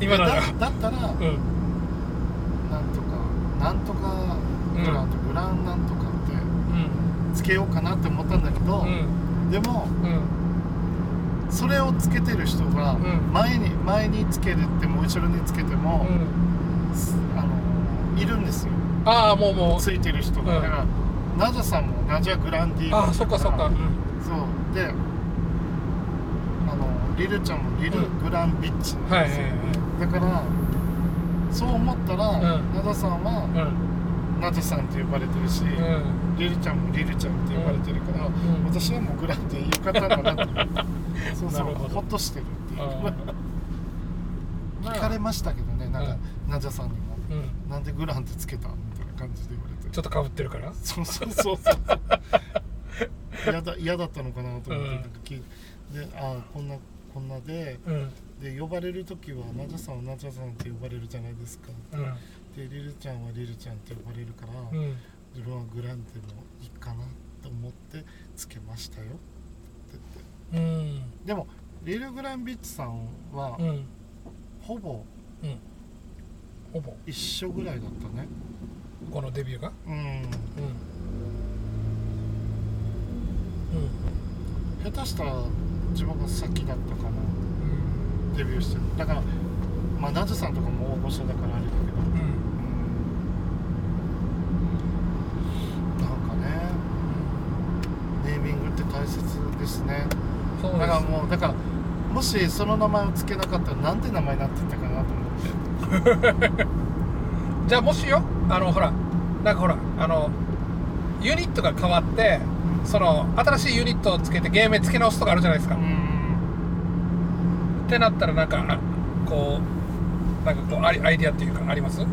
Speaker 1: 今なら
Speaker 2: だだったら、
Speaker 1: うん。
Speaker 2: なんとかなんとかグランと、グランなんとかって
Speaker 1: うん。
Speaker 2: つけようかなって思ったんだけど、
Speaker 1: うん。
Speaker 2: でも
Speaker 1: うん。
Speaker 2: それをつけてる人が
Speaker 1: うん。
Speaker 2: 前に前につけるっても後ろにつけても、
Speaker 1: うん。
Speaker 2: すあのいるんですよ。
Speaker 1: ああもうもう。
Speaker 2: ついてる人が、
Speaker 1: うん。
Speaker 2: だからナジャさんもナジャグランディー
Speaker 1: ああそっかそっか。うん。
Speaker 2: そう。であのリルちゃんもリル
Speaker 1: うん
Speaker 2: グランビッチなんですよ、だからそう思ったら、
Speaker 1: うん。
Speaker 2: ナジャさんは
Speaker 1: うん。
Speaker 2: ナジャさんって呼ばれてるし、
Speaker 1: うん。
Speaker 2: リルちゃんもリルちゃんって呼ばれてるから、
Speaker 1: ん。
Speaker 2: 私はもうグランっていう方だなって そうそう
Speaker 1: ほ
Speaker 2: っとしてるっていう。
Speaker 1: あ
Speaker 2: 聞かれましたけどねなんか、
Speaker 1: う
Speaker 2: ナジャさんにも。
Speaker 1: ーうん「
Speaker 2: なんでグランってつけた?」みたいな感じで言われて
Speaker 1: ちょっとかぶってるから。
Speaker 2: そうそうそう。そう嫌だ嫌だったのかなと思って、
Speaker 1: うん。
Speaker 2: であこんなこんなで
Speaker 1: うん。
Speaker 2: で呼ばれる時はナジャさんはナジャさんって呼ばれるじゃないですか。
Speaker 1: うん。
Speaker 2: でリルちゃんはリルちゃんって呼ばれるから、
Speaker 1: うん。
Speaker 2: 自分はグランでもいいかなと思ってつけましたよ。って言って
Speaker 1: うん。
Speaker 2: でもリル・グランビッチさんは
Speaker 1: うん。
Speaker 2: ほぼ
Speaker 1: うん。ほぼ。
Speaker 2: 一緒ぐらいだったね
Speaker 1: このデビューが？
Speaker 2: うん。
Speaker 1: うん。うん
Speaker 2: 下手したら自分が先だったかな
Speaker 1: うん。
Speaker 2: デビューしてる。だからまあナジャさんとかも応募者だからあれだけど。
Speaker 1: うん。
Speaker 2: なんかねネーミングって大切ですね。
Speaker 1: そうです。
Speaker 2: だからもうだからもしその名前を付けなかったらなんて名前になってたかなと思って
Speaker 1: じゃあもしよあのほらなんかほらあのユニットが変わってその新しいユニットをつけてゲームつけ直すとかあるじゃないですか、
Speaker 2: うん。
Speaker 1: ってなったらなんかあこうなんかこうアイアイディアっていうかあります？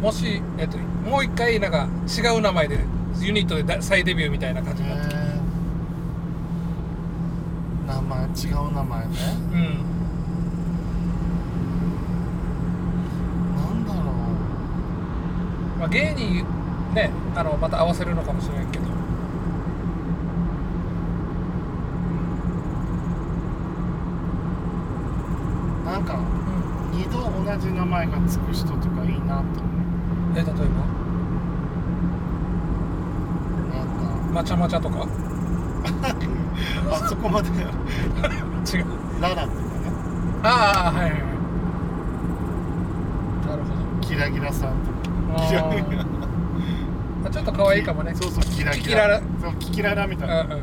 Speaker 1: もし、えっと、もう一回なんか違う名前でユニットでだ再デビューみたいな感じになって
Speaker 2: えー。名前違う名前ね。
Speaker 1: うん
Speaker 2: だろ
Speaker 1: まあ、芸にねあのまた合わせるのかもしれんけど。
Speaker 2: うなんか
Speaker 1: うん。
Speaker 2: 二度同じ名前がつく人とかいいなと思う。
Speaker 1: え例えば？
Speaker 2: なん
Speaker 1: まちゃまちゃとか？
Speaker 2: か あそこまで。
Speaker 1: 違う。
Speaker 2: ララとかね。
Speaker 1: ああはいはいはい。なるほ
Speaker 2: キラギラさんとか。
Speaker 1: ど
Speaker 2: キラギラ
Speaker 1: あちょっと可愛いかもね。
Speaker 2: そうそうキラ
Speaker 1: キキララ。
Speaker 2: そうキキララみたいな。
Speaker 1: うんうん。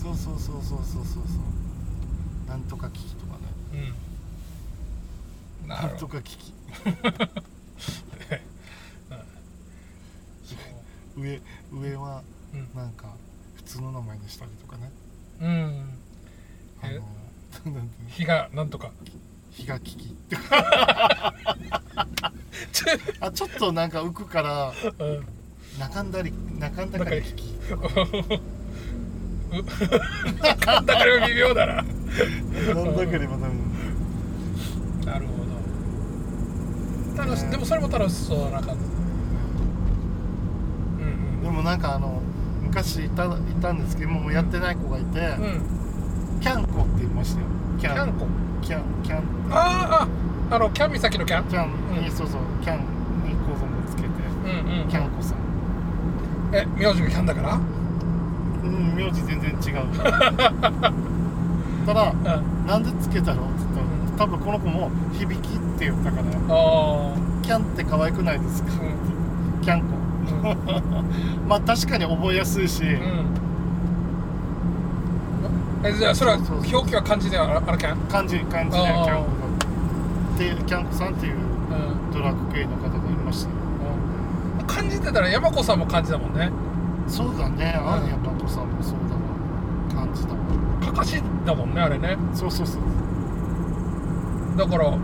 Speaker 2: そうそう。そうそうそうそうそう。そうそうなんとかキキとかね。
Speaker 1: うん。な
Speaker 2: んとか危機上上は
Speaker 1: うん。
Speaker 2: なんか普通の名前にしたりとかね。
Speaker 1: うん。
Speaker 2: あ
Speaker 1: え
Speaker 2: の
Speaker 1: 日がなんとか
Speaker 2: 日が危機 あちょっとなんか浮くから
Speaker 1: うん。
Speaker 2: 中んだり中んだかり危機
Speaker 1: だから微妙だな。
Speaker 2: なんだかりもダメ
Speaker 1: なるほど。楽しでもそれも楽しそうな感じうん
Speaker 2: でもなんかあの昔いたいたんですけどもうやってない子がいて、
Speaker 1: うん。うん
Speaker 2: キャンコって言いましたよ。キャン
Speaker 1: コ？
Speaker 2: キャンキャン。
Speaker 1: あああのキャン岬のキャン？
Speaker 2: キャンに、
Speaker 1: うん。
Speaker 2: そうそうキャンに子供つけて。
Speaker 1: うんうん。
Speaker 2: キャンコさん
Speaker 1: え名字がキャンだから？
Speaker 2: うん名字全然違う。ただ
Speaker 1: うん。
Speaker 2: なんでつけたの？って言ったら多分この子も響きって言ったから。
Speaker 1: あ
Speaker 2: キャンって可愛くないですか？
Speaker 1: あうん。
Speaker 2: キャンコ。
Speaker 1: うん。
Speaker 2: まあ確かに覚えやすいし、
Speaker 1: うんえじゃあそれは
Speaker 2: そう
Speaker 1: 表記は漢字ではああるキャン？
Speaker 2: 漢字漢字でキ
Speaker 1: あー。
Speaker 2: ャンコがでキャンコさんっていう
Speaker 1: うん。
Speaker 2: ドラッグ系の方がいました。よ
Speaker 1: うん。漢字って言ったら山子さんも漢字だもんね。
Speaker 2: そうだね。
Speaker 1: ん。
Speaker 2: あやぱとさんもそうだわ。感じだわ
Speaker 1: かかしだもんねあれね。
Speaker 2: そうそうそう。
Speaker 1: だからお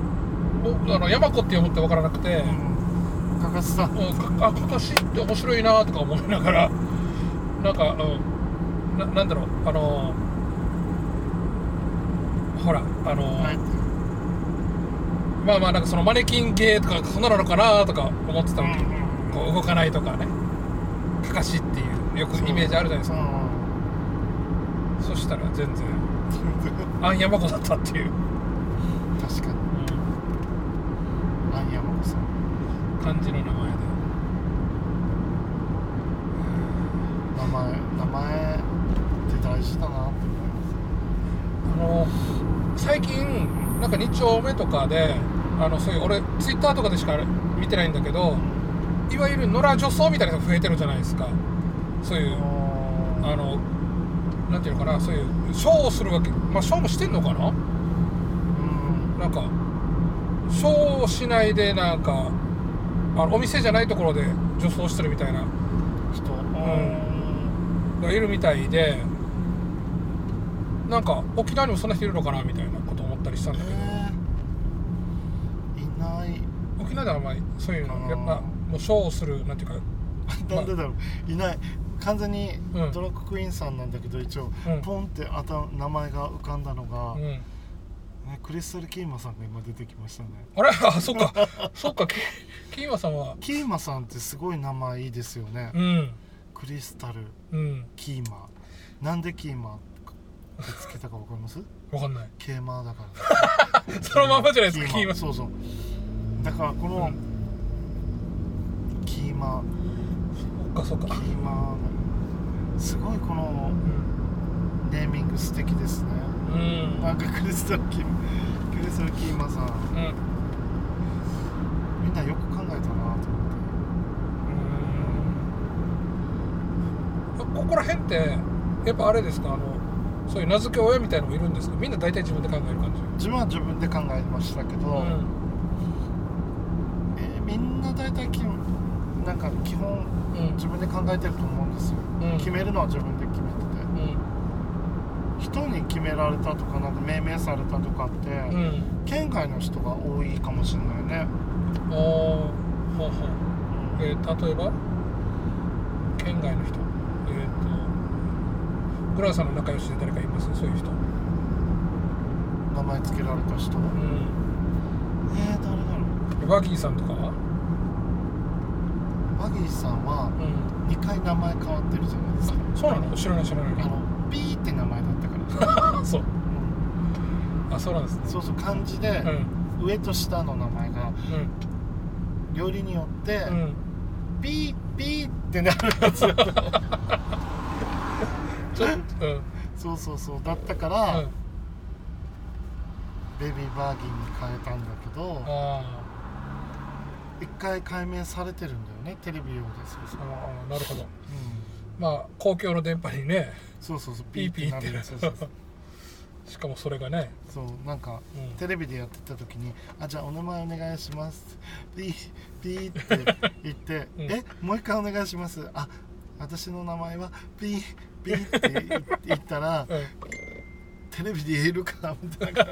Speaker 1: あの山子って読むって分からなくて、
Speaker 2: うん。かかしさん。
Speaker 1: うん。かあかかしって面白いなとか思いながら。なんか、うん、ななんだろう。あのほらあの、
Speaker 2: はい。
Speaker 1: まあまあなんかそのマネキン芸とかそんなのかなとか思ってたのに、
Speaker 2: うん
Speaker 1: こう動かないとかね。かかしっていうよくイメージあるじゃないですか。
Speaker 2: う
Speaker 1: そしたら全然
Speaker 2: ん
Speaker 1: あん山子だったっていう、
Speaker 2: 確かに。アンヤマコさん。
Speaker 1: 感じの名前で
Speaker 2: 名前名前って大事だなって思い
Speaker 1: あの最近なんか2丁目とかであのそういう俺ツイッターとかでしか見てないんだけどいわゆる野良女装みたいなのが増えてるじゃないですか。そういうあのなんていうのかなそういうショーをするわけ。まあショーもしてんのかな？
Speaker 2: うん。
Speaker 1: なんかショーをしないでなんかあのお店じゃないところで女装してるみたいな。
Speaker 2: 人。
Speaker 1: がいるみたいでなんか沖縄にもそんな人いるのかな？みたいなりしたんだけど。
Speaker 2: えー。いない。
Speaker 1: 沖縄ではあんまりそういうのやっぱもうショーをするなんていうか
Speaker 2: なんでだろう。いない。完全に
Speaker 1: うん。
Speaker 2: ドラッグクイーンさんなんだけど一応
Speaker 1: うん。
Speaker 2: ポンって頭名前が浮かんだのが、
Speaker 1: うん。
Speaker 2: ね、クリスタル・キーマさんが今出てきましたね。
Speaker 1: あれ？あそっか。そっか。キキーマさんは。
Speaker 2: キーマさんってすごい名前いいですよね、
Speaker 1: うん。
Speaker 2: クリスタル・
Speaker 1: うん。
Speaker 2: キーマ。なんでキーマ？ってつけたかわかります？
Speaker 1: わかんない。
Speaker 2: ケーマーだから。
Speaker 1: そのままじゃないですかキーマ
Speaker 2: そうそう。だからこの、キーマ
Speaker 1: そっかそっか。
Speaker 2: キーマすごいこの
Speaker 1: うん。
Speaker 2: ネーミング素敵ですね。
Speaker 1: うん。
Speaker 2: なんかクリスタルキークリスタルキーマさん。
Speaker 1: うん。
Speaker 2: みんなよく考えたなと思って。
Speaker 1: うん。ここら辺ってやっぱあれですか？あのそういう名付け親みたいのもいるんですかみんな大体自分で考える感じ。
Speaker 2: 自分は自分で考えましたけど、
Speaker 1: うん。
Speaker 2: えーみんな大体きなんか基本
Speaker 1: うん。
Speaker 2: 自分で考えてると思うんですよ、
Speaker 1: うん。
Speaker 2: 決めるのは自分で決めてて。人に決められたとかなんか命名されたとかって、県外の人が多いかもしれないね、
Speaker 1: おーほうほうえー、例えば？県外の人とグラウさんの仲良しで誰かいます？そういう人。
Speaker 2: 名前つけられた人、
Speaker 1: うん。
Speaker 2: えー、誰だろう。
Speaker 1: バギーさんとか？は
Speaker 2: バギーさんは
Speaker 1: うん。
Speaker 2: 2回名前変わってるじゃないですか。
Speaker 1: そうなの？知らない知らない。
Speaker 2: あの B って名前だったから、
Speaker 1: そう。
Speaker 2: うん。
Speaker 1: あそうなんですね。
Speaker 2: そうそう漢字で
Speaker 1: うん。
Speaker 2: 上と下の名前が料理によって、
Speaker 1: うん。うん
Speaker 2: ピーピーってなるやつ
Speaker 1: ちょっとうん。
Speaker 2: そうそうそう。だったから、
Speaker 1: うん。
Speaker 2: ベビーバーギーに変えたんだけど
Speaker 1: あ
Speaker 2: 一回解明されてるんだよねテレビ用でそう
Speaker 1: ー
Speaker 2: そう、
Speaker 1: あーなるほど。
Speaker 2: うん、
Speaker 1: まあ公共の電波にね。
Speaker 2: そうそうそう
Speaker 1: ピーピーって。
Speaker 2: そうそうそう。
Speaker 1: しかもそれがね、
Speaker 2: そうなんか
Speaker 1: うん。
Speaker 2: テレビでやってた時に「あじゃあお名前お願いします」ピーピーって言って「
Speaker 1: うん。
Speaker 2: えもう一回お願いします」あ私の名前はピーピーって言言ったら
Speaker 1: うん。
Speaker 2: テレビで言えるかなみたいな。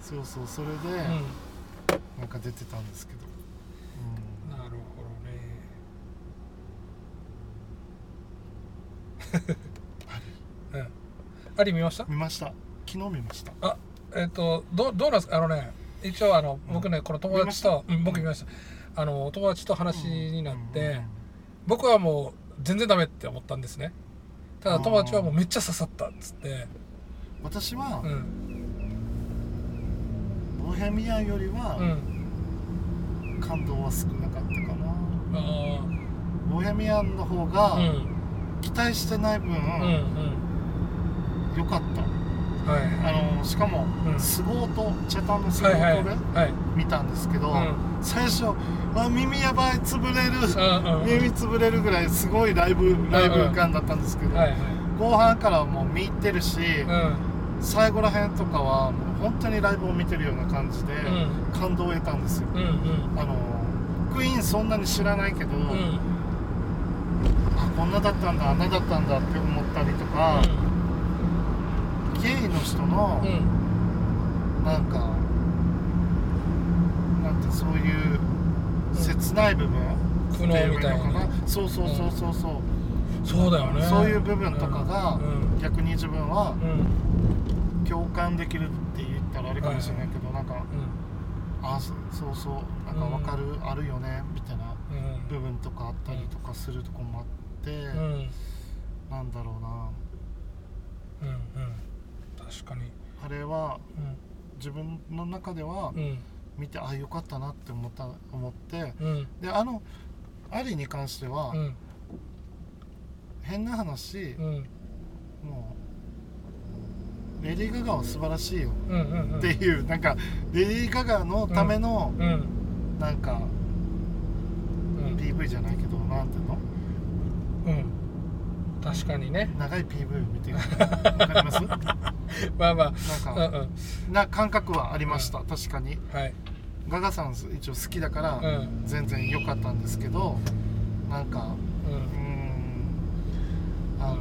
Speaker 2: そうそうそれで
Speaker 1: うん。
Speaker 2: なんか出てたんですけど、
Speaker 1: なるほどね。うん。あり見ました？
Speaker 2: うん、見ました。昨日見ました。
Speaker 1: あえっ、とどどうなんですか？あのね一応あの僕ねこの友達と、うん、僕見ました。あの友達と話になって、
Speaker 2: うん。うん。
Speaker 1: 僕はもう全然ダメって思ったんですね。ただ友達はもうめっちゃ刺さったっつって。
Speaker 2: 私は
Speaker 1: うん。
Speaker 2: ボヘミアンよりは
Speaker 1: うん。
Speaker 2: 感動は少なかったかな、
Speaker 1: あ
Speaker 2: ボヘミアンの方
Speaker 1: あ
Speaker 2: が
Speaker 1: うん。
Speaker 2: 期待してない分、
Speaker 1: うんうん。
Speaker 2: 良かった
Speaker 1: はい。
Speaker 2: あのしかも、
Speaker 1: うん。
Speaker 2: スゴートチェタのスゴ
Speaker 1: はいはい
Speaker 2: ートで
Speaker 1: はい。
Speaker 2: 見たんですけど、
Speaker 1: うん。
Speaker 2: 最初あ耳やばい潰れる、
Speaker 1: うんうん
Speaker 2: 耳潰れるぐらいすごいライブライブ感だったんですけど、
Speaker 1: はいはい。
Speaker 2: 後半からはもう見入ってるし、
Speaker 1: うん。
Speaker 2: 最後らへんとかはもう本当にライブを見てるような感じで、
Speaker 1: う
Speaker 2: 感動を得たんですよ。
Speaker 1: うんうん。
Speaker 2: あのクイーンそんなに知らないけど、
Speaker 1: うん。
Speaker 2: あこんなだったんだあんなだったんだって思ったりとか、ゲイの人の、なんかなんてそういう切ない部分、
Speaker 1: 苦悩みたいな
Speaker 2: そうそうそうそうそう、
Speaker 1: そうだよね。
Speaker 2: そういう部分とかが、
Speaker 1: うん。
Speaker 2: 逆に自分は
Speaker 1: うん。
Speaker 2: 共感できるって言ったらあれかもしれないけど、なんか
Speaker 1: うん。
Speaker 2: あそそうそうなんか分かる、あるよねみたいな
Speaker 1: うん。
Speaker 2: 部分とかあったりとかするとこもあって、
Speaker 1: うん。
Speaker 2: なんだろうな。
Speaker 1: うんうん確かに。
Speaker 2: あれは
Speaker 1: うん
Speaker 2: 自分の中では
Speaker 1: うん。
Speaker 2: 見て、あよかったなって思った思って
Speaker 1: うん。
Speaker 2: であのアリに関しては、
Speaker 1: うん。
Speaker 2: 変な話、
Speaker 1: うん。
Speaker 2: もうレディー・ガガは素晴らしいよ。っていう、なんかレディー・ガガのための、
Speaker 1: うん。
Speaker 2: なんか
Speaker 1: うん。
Speaker 2: PV じゃないけどなんていうの？
Speaker 1: うん確かにね。
Speaker 2: 長い PV を見てる。わかります？なんか
Speaker 1: まあ。まあうんうん。
Speaker 2: な感覚はありました、確かに。
Speaker 1: はい。
Speaker 2: ガガさん一応好きだから、
Speaker 1: うん。
Speaker 2: 全然良かったんですけどなんか
Speaker 1: う
Speaker 2: ん。あの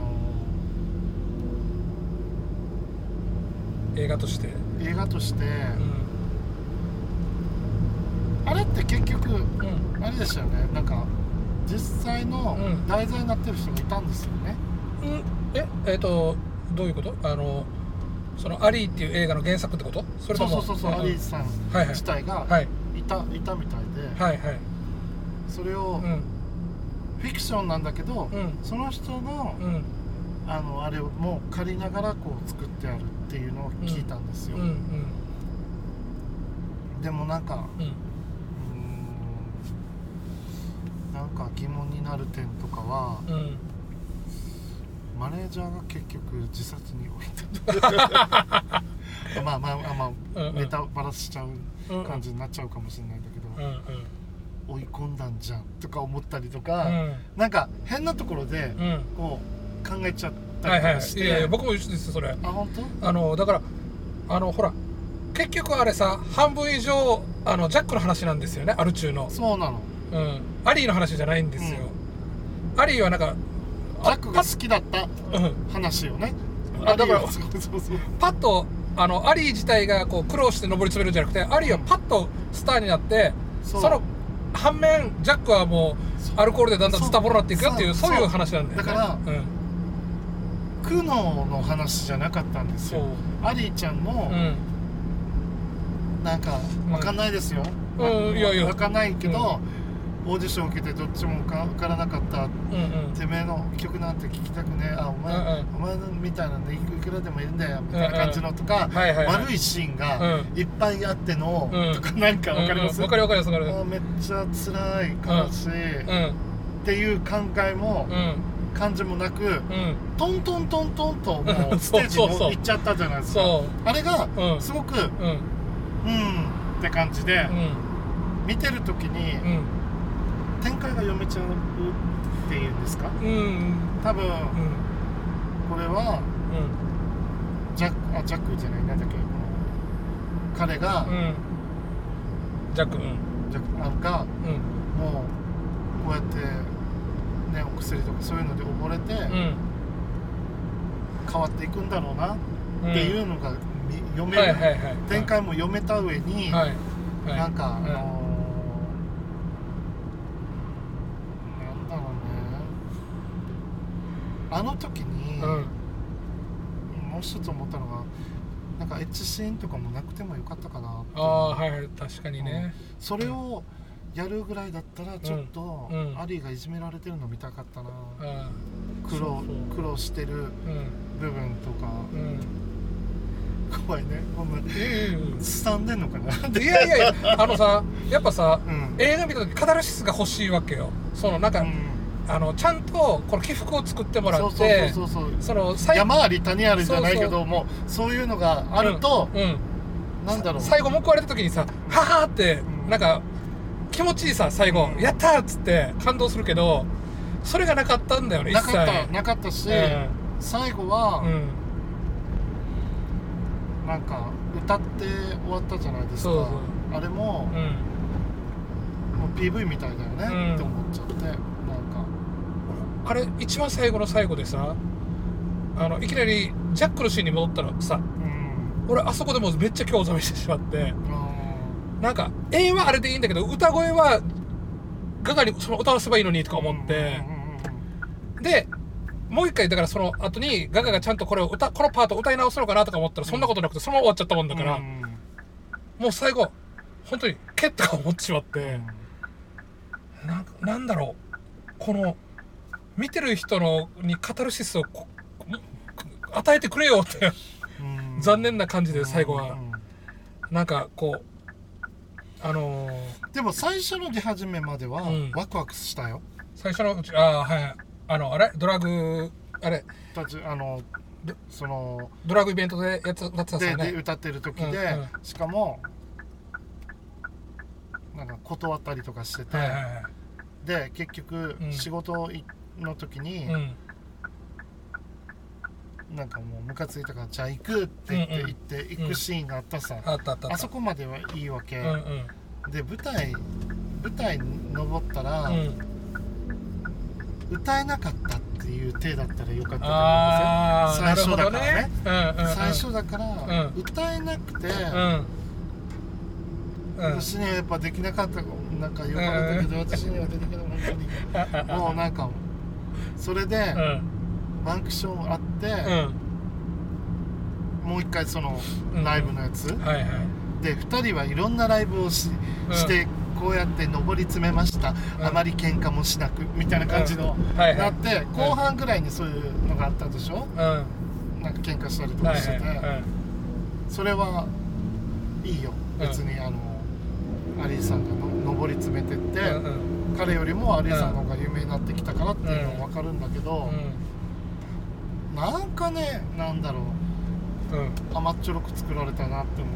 Speaker 1: 映画として？
Speaker 2: 映画として、
Speaker 1: うん。
Speaker 2: あれって結局
Speaker 1: うん。
Speaker 2: あれでしたよね。なんか実際の
Speaker 1: うん。
Speaker 2: 題材になってる人がいたんですよね、
Speaker 1: うん。ええっとどういうこと？あのその「アリー」っていう映画の原作ってこと？それとも
Speaker 2: そうそうそうそう、アリーさん
Speaker 1: はいはい
Speaker 2: 自体が
Speaker 1: はい。
Speaker 2: いた,、い、たみたいで、
Speaker 1: はいはい。
Speaker 2: それを、
Speaker 1: うん。
Speaker 2: フィクションなんだけど、
Speaker 1: うん。
Speaker 2: その人の,、
Speaker 1: うん。
Speaker 2: あのあれをもう借りながらこう作ってあるっていうのを聞いたんですよ、
Speaker 1: うんうん。
Speaker 2: でもなんか
Speaker 1: うん
Speaker 2: うーんなんか疑問になる点とかは、
Speaker 1: うん。
Speaker 2: マネージャーが結局自殺に追いた まあまあまあま
Speaker 1: うんうん。
Speaker 2: あネタバラしちゃう
Speaker 1: うん
Speaker 2: 感じになっちゃうかもしれないんだけど、
Speaker 1: うん
Speaker 2: 追い込んだんじゃんとか思ったりとか、
Speaker 1: うん。
Speaker 2: なんか変なところで
Speaker 1: うん。
Speaker 2: こう考えちゃった
Speaker 1: はいはい
Speaker 2: りとかして、
Speaker 1: いやいや僕も一緒ですよそれ。
Speaker 2: あ本当？
Speaker 1: あのだからあのほら結局あれさ半分以上あのジャックの話なんですよねアル中の。
Speaker 2: そうなの
Speaker 1: うん。アリーの話じゃないんですよ、アリーはなんか
Speaker 2: ジャックが好きだった
Speaker 1: うん。
Speaker 2: 話よね。
Speaker 1: あだから
Speaker 2: そうそうそう。
Speaker 1: パッとあのアリー自体がこう苦労して上り詰めるんじゃなくてアリーはパッとスターになって
Speaker 2: そ
Speaker 1: の反面ジャックはもうアルコールでだんだんズタボロになっていくよっていう
Speaker 2: そ
Speaker 1: そうういう話なんだよね。
Speaker 2: だから
Speaker 1: うん。
Speaker 2: 苦悩の話じゃなかったんですよ。アリーちゃんの、
Speaker 1: うん。
Speaker 2: なんかわかんないですよ、
Speaker 1: うん。いやいや。
Speaker 2: わかんないけど、オーディション受けてどっちもわからなかった
Speaker 1: うんうん。
Speaker 2: てめえの曲なんて聴きたくねえ。あお前、
Speaker 1: うんうん。
Speaker 2: お前のみたいなのいくらでもいるんだよみたいな感じのとか、
Speaker 1: はいはいはい。
Speaker 2: 悪いシーンが
Speaker 1: う
Speaker 2: いっぱいあっての、
Speaker 1: うん。
Speaker 2: とかなんかわかります、
Speaker 1: うんうん。わかるわかるわかる
Speaker 2: あめっちゃ辛い悲しい、っ
Speaker 1: うん。
Speaker 2: ていう考えも、
Speaker 1: うん。
Speaker 2: 感じもなく、
Speaker 1: うん。
Speaker 2: トントントントンとステージ
Speaker 1: そうそうそう。
Speaker 2: も行っちゃったじゃないですか。
Speaker 1: そ
Speaker 2: あれが
Speaker 1: うん。
Speaker 2: すごく
Speaker 1: うん。
Speaker 2: うん。って感じで、
Speaker 1: うん。
Speaker 2: 見てる時に
Speaker 1: うん
Speaker 2: 展開が読めちゃうっていうんですか？
Speaker 1: うん。
Speaker 2: 多分
Speaker 1: うん。
Speaker 2: これは
Speaker 1: う
Speaker 2: ジャックあジャックじゃないなんだっけ？彼が、
Speaker 1: ジャックうん。
Speaker 2: ジャックあが
Speaker 1: うん。
Speaker 2: もうこうやってねお薬とかそういうので溺れて、
Speaker 1: うん。
Speaker 2: 変わっていくんだろうなっていうのがみ読める、
Speaker 1: はいはいはい
Speaker 2: 展開も読めた上に、
Speaker 1: はい。はい。
Speaker 2: なんか、
Speaker 1: うん
Speaker 2: あのーなんだろうねあの時に、
Speaker 1: うん。
Speaker 2: もう一つ思ったのがなんかエッチシーンとかもなくてもよかったかなって。
Speaker 1: ああはいはい。確かにね。
Speaker 2: それをやるぐらいだったらちょっと、
Speaker 1: うん。うん
Speaker 2: アリーがいじめられてるの見たかったな、
Speaker 1: あ
Speaker 2: 苦労苦労してる部分とか、
Speaker 1: うん。
Speaker 2: 怖いね。こん。ない
Speaker 1: い
Speaker 2: 伝ん。でんのかな。
Speaker 1: やいやいやいやあのさやっぱさ
Speaker 2: うん。
Speaker 1: 映画見た時カタルシスが欲しいわけよ。そのなんか、
Speaker 2: うん
Speaker 1: あのちゃんとこの起伏を作ってもらって
Speaker 2: 山あり谷ありじゃないけどもそういうのがあると、
Speaker 1: うんうん。
Speaker 2: なんだろう。
Speaker 1: 最後報われた時にさ「はは」って
Speaker 2: うん。
Speaker 1: なんか気持ちいいさ最後
Speaker 2: うん「
Speaker 1: やった!」っつって感動するけどそれがなかったんだよね一
Speaker 2: な
Speaker 1: 切
Speaker 2: かったなかったし、
Speaker 1: うん。
Speaker 2: 最後は、
Speaker 1: うん。
Speaker 2: なんか歌って終わったじゃないですか。あれも,、
Speaker 1: うん。
Speaker 2: もう PV みたいだよね、
Speaker 1: うん
Speaker 2: って思っちゃって
Speaker 1: あれ一番最後の最後でさあのいきなりジャックのシーンに戻ったらさ
Speaker 2: うん。
Speaker 1: 俺あそこでもうめっちゃ興ざめしてしまって
Speaker 2: あ
Speaker 1: なんか絵はあれでいいんだけど歌声はガガにその歌わせばいいのにとか
Speaker 2: ー
Speaker 1: 思って
Speaker 2: うんうんうんうん
Speaker 1: でもう一回だからその後にガガがちゃんとこれを歌このパート歌い直すのかなとか思ったらそんなことなくてそのまま終わっちゃったもんだから、
Speaker 2: うん
Speaker 1: もう最後本当にケッとか思ってしまってなんかなんだろうこの見てる人のにカタルシスをこ与えてくれよって
Speaker 2: うん。
Speaker 1: 残念な感じで最後は。
Speaker 2: うん。うん
Speaker 1: なんかこうあのー
Speaker 2: でも最初の出始めまでは
Speaker 1: うん。
Speaker 2: ワクワクしたよ、
Speaker 1: 最初のうちああはいあのあれ？ドラッグあれ？
Speaker 2: たちあの
Speaker 1: で
Speaker 2: その
Speaker 1: ドラッグイベントでやつ歌ってたさ
Speaker 2: でで
Speaker 1: ね
Speaker 2: 歌ってる時で、
Speaker 1: うんうん。
Speaker 2: しかもなんか断ったりとかしてて、
Speaker 1: はいはいはい。
Speaker 2: で結局
Speaker 1: うん。
Speaker 2: 仕事いの時に、
Speaker 1: うん。
Speaker 2: なんかもうムカついたからじゃあ行くって言って、行って行くシーンがあったさ、
Speaker 1: あったあったあ
Speaker 2: そこまではいいわけ、
Speaker 1: うんうん。
Speaker 2: で舞台舞台に登ったら、
Speaker 1: うん。
Speaker 2: 歌えなかったっていう体だったらよかったと思うんですよ。最初だからね。
Speaker 1: うんうんうん。
Speaker 2: 最初だから、
Speaker 1: うん。
Speaker 2: 歌えなくて、私にはやっぱできなかったなんか言われたけど、私にはできなかった もうなんかそれで
Speaker 1: うん。
Speaker 2: ワンクションあって、
Speaker 1: うん。
Speaker 2: もう一回その
Speaker 1: うん。
Speaker 2: ライブのやつ、
Speaker 1: はいはい。
Speaker 2: で2人はいろんなライブをし,、
Speaker 1: うん。
Speaker 2: してこうやって上り詰めました、
Speaker 1: うん。
Speaker 2: あまり喧嘩もしなくみたいな感じの、
Speaker 1: うん。はいはい。
Speaker 2: なって後半ぐらいにそういうのがあったでしょ、
Speaker 1: うん。は
Speaker 2: なんか喧嘩したりとかしてて、
Speaker 1: はい
Speaker 2: それはいいよ。
Speaker 1: うん。
Speaker 2: 別にあの、アリーさんがの上り詰めてって、
Speaker 1: うんうん
Speaker 2: 彼よりもアリーさんの方が有名になってきたからっていうのは分かるんだけど、なんかねなんだろう。
Speaker 1: うん。うん
Speaker 2: 甘っちょろく作られたなって思う。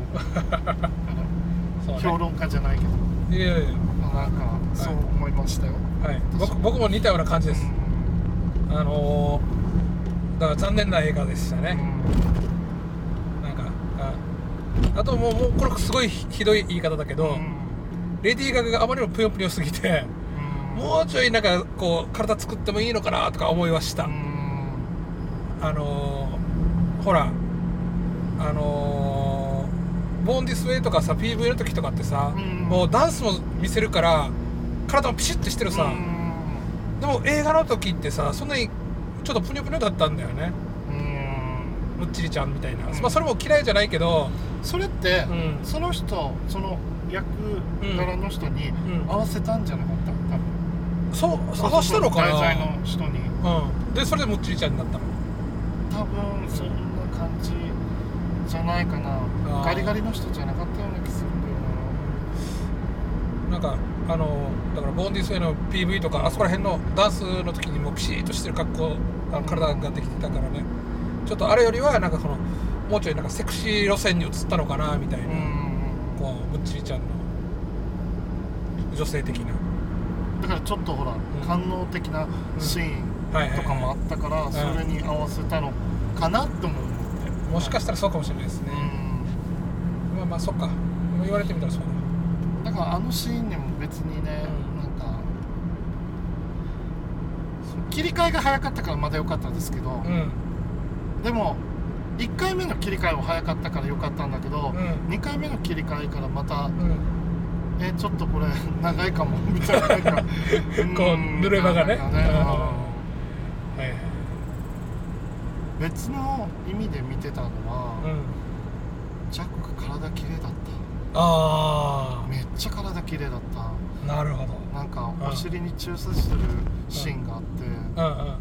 Speaker 1: そうね。
Speaker 2: 評論家じゃないけど。
Speaker 1: いやいや
Speaker 2: なんかそう思いましたよ、
Speaker 1: はい。僕僕も似たような感じです。あのーだから残念な映画でしたね。
Speaker 2: うん。
Speaker 1: なんかああともうもうこれすごいひひどい言い方だけど、
Speaker 2: うん。
Speaker 1: レディー・ガガがあまりにもぷよぷよすぎて
Speaker 2: うん
Speaker 1: もうちょいなんかこう体作ってもいいのかなとか思いました、
Speaker 2: うん。
Speaker 1: あのーほらあのーボーンディスウェイとかさ PV の時とかってさ、
Speaker 2: うん。
Speaker 1: もうダンスも見せるから体もピシッとしてるさ、
Speaker 2: うん。
Speaker 1: でも映画の時ってさそんなにちょっとぷにょぷにょだったんだよね。
Speaker 2: うん。
Speaker 1: むっちりちゃんみたいな、
Speaker 2: うん。
Speaker 1: まあそれも嫌いじゃないけど
Speaker 2: それって、
Speaker 1: うん。
Speaker 2: その人その役柄の人に
Speaker 1: うん。
Speaker 2: 合わせたんじゃなかった？多分
Speaker 1: そう探したのかな？
Speaker 2: 題材の人に。
Speaker 1: うん。でそれでむっちりちゃんになったの？
Speaker 2: 多分そんな感じじゃないかな。
Speaker 1: あー。
Speaker 2: ガリガリの人じゃなかったような気するんだよ
Speaker 1: な。んかあのだからボーンディスウェイの PV とかあそこら辺のダンスの時にもピシッとしてる格好あ体ができてたからね。ちょっとあれよりはなんかそのもうちょいなんかセクシー路線に移ったのかなみたいな、
Speaker 2: なうん。
Speaker 1: こうむっちりちゃんの女性的な
Speaker 2: だからちょっとほら、
Speaker 1: ん。
Speaker 2: 官能的なシーンとかもあったから、それに合わせたのかなとも思って。
Speaker 1: もしかしたらそうかもしれないですね、
Speaker 2: うん。
Speaker 1: まあまあそっか。言われてみたらそうだ。
Speaker 2: だからあのシーンにも別にね、
Speaker 1: うん。
Speaker 2: なんか切り替えが早かったからまだ良かったんですけど、
Speaker 1: うん。
Speaker 2: でも1回目の切り替えは早かったから良かったんだけど、
Speaker 1: うん。
Speaker 2: 2回目の切り替えからまた
Speaker 1: うん
Speaker 2: えちょっとこれ長いかもみたいな
Speaker 1: こう濡れ場がね。
Speaker 2: なんか
Speaker 1: うん
Speaker 2: うん
Speaker 1: はいはい。
Speaker 2: 別の意味で見てたのは、
Speaker 1: うん。
Speaker 2: ジャックが体綺麗だっ
Speaker 1: あ
Speaker 2: ためっちゃ体綺麗だった。
Speaker 1: あなるほど。
Speaker 2: なんか
Speaker 1: うん
Speaker 2: お尻に注射してるシーンがあって、
Speaker 1: うん。うん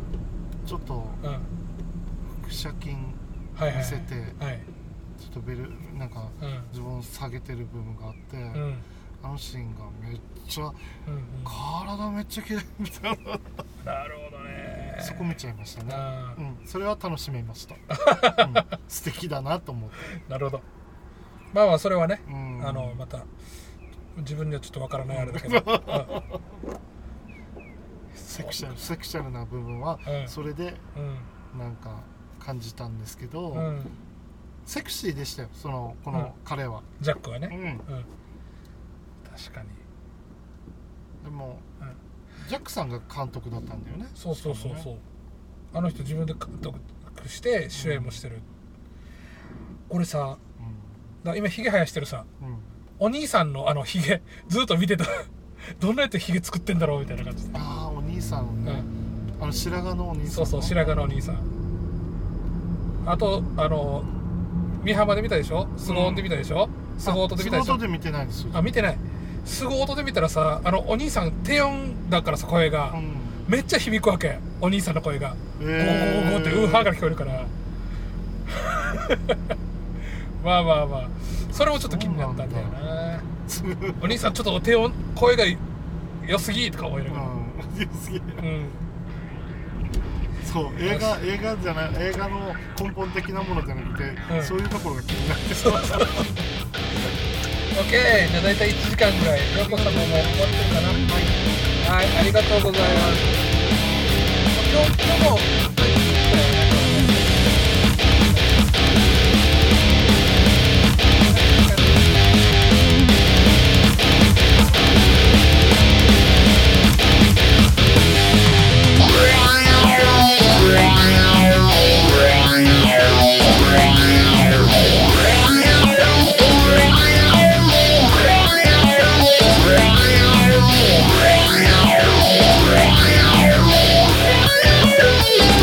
Speaker 2: ちょっと
Speaker 1: うん。
Speaker 2: 腹斜筋
Speaker 1: はいはい。
Speaker 2: 見せて
Speaker 1: はい。
Speaker 2: ちょっとベルなんか
Speaker 1: うん。
Speaker 2: ズボン下げてる部分があって、
Speaker 1: うんうん
Speaker 2: あのシーンがめっちゃ
Speaker 1: うん
Speaker 2: 体めっちゃ綺麗みたいな。
Speaker 1: なるほどね。
Speaker 2: そこ見ちゃいましたね。うん。それは楽しめました、うん。素敵だなと思って、
Speaker 1: なるほど。まあまあそれはね
Speaker 2: うん、
Speaker 1: あのまた自分にはちょっとわからないあれだけど、
Speaker 2: セクシャルセクシャルな部分は
Speaker 1: うん。
Speaker 2: それで
Speaker 1: うん。
Speaker 2: なんか感じたんですけど、
Speaker 1: うん。うん、
Speaker 2: セクシーでしたよ。そのこの彼は、
Speaker 1: ジャックはね、
Speaker 2: うん。
Speaker 1: うん、確かに、
Speaker 2: でも
Speaker 1: うん、
Speaker 2: ジャックさんが監督だったんだよね
Speaker 1: そうそうそうそう、あの人自分で監督して主演もしてる、俺さだから今ヒゲ生やしてるさ。
Speaker 2: うん。うん
Speaker 1: お兄さんのあのヒゲずっと見てた。どんなやってヒゲ作ってんだろうみたいな感じで、
Speaker 2: ああお兄さん。
Speaker 1: う
Speaker 2: ね、
Speaker 1: ん、
Speaker 2: あの白髪のお兄さん
Speaker 1: そうそう白髪のお兄さん。あとあの美浜で見たでしょ？スゴーンで見たでしょ、スゴートで見たでしょ？
Speaker 2: スゴートで見てないですよ。
Speaker 1: あ見てないスゴートで見たらさあのお兄さん低音だからさ声が、
Speaker 2: うん。
Speaker 1: めっちゃ響くわけ。お兄さんの声が。ゴーゴーゴーゴーってウーハーが聞こえるから。まあまあまあ。それもちょっと気になったんだよな。お兄さんちょっと低音声が良すぎとか思いながら。
Speaker 2: う
Speaker 1: うん。
Speaker 2: そう映画映画じゃない映画の根本的なものじゃなくて、
Speaker 1: うん。
Speaker 2: そういうところが気になって。
Speaker 1: そうオッケーじゃあ大体1時間ぐらい。ヨコ様も終わってるかな？はい、はい、ありがとうございます。今日今日も大丈夫です Hey.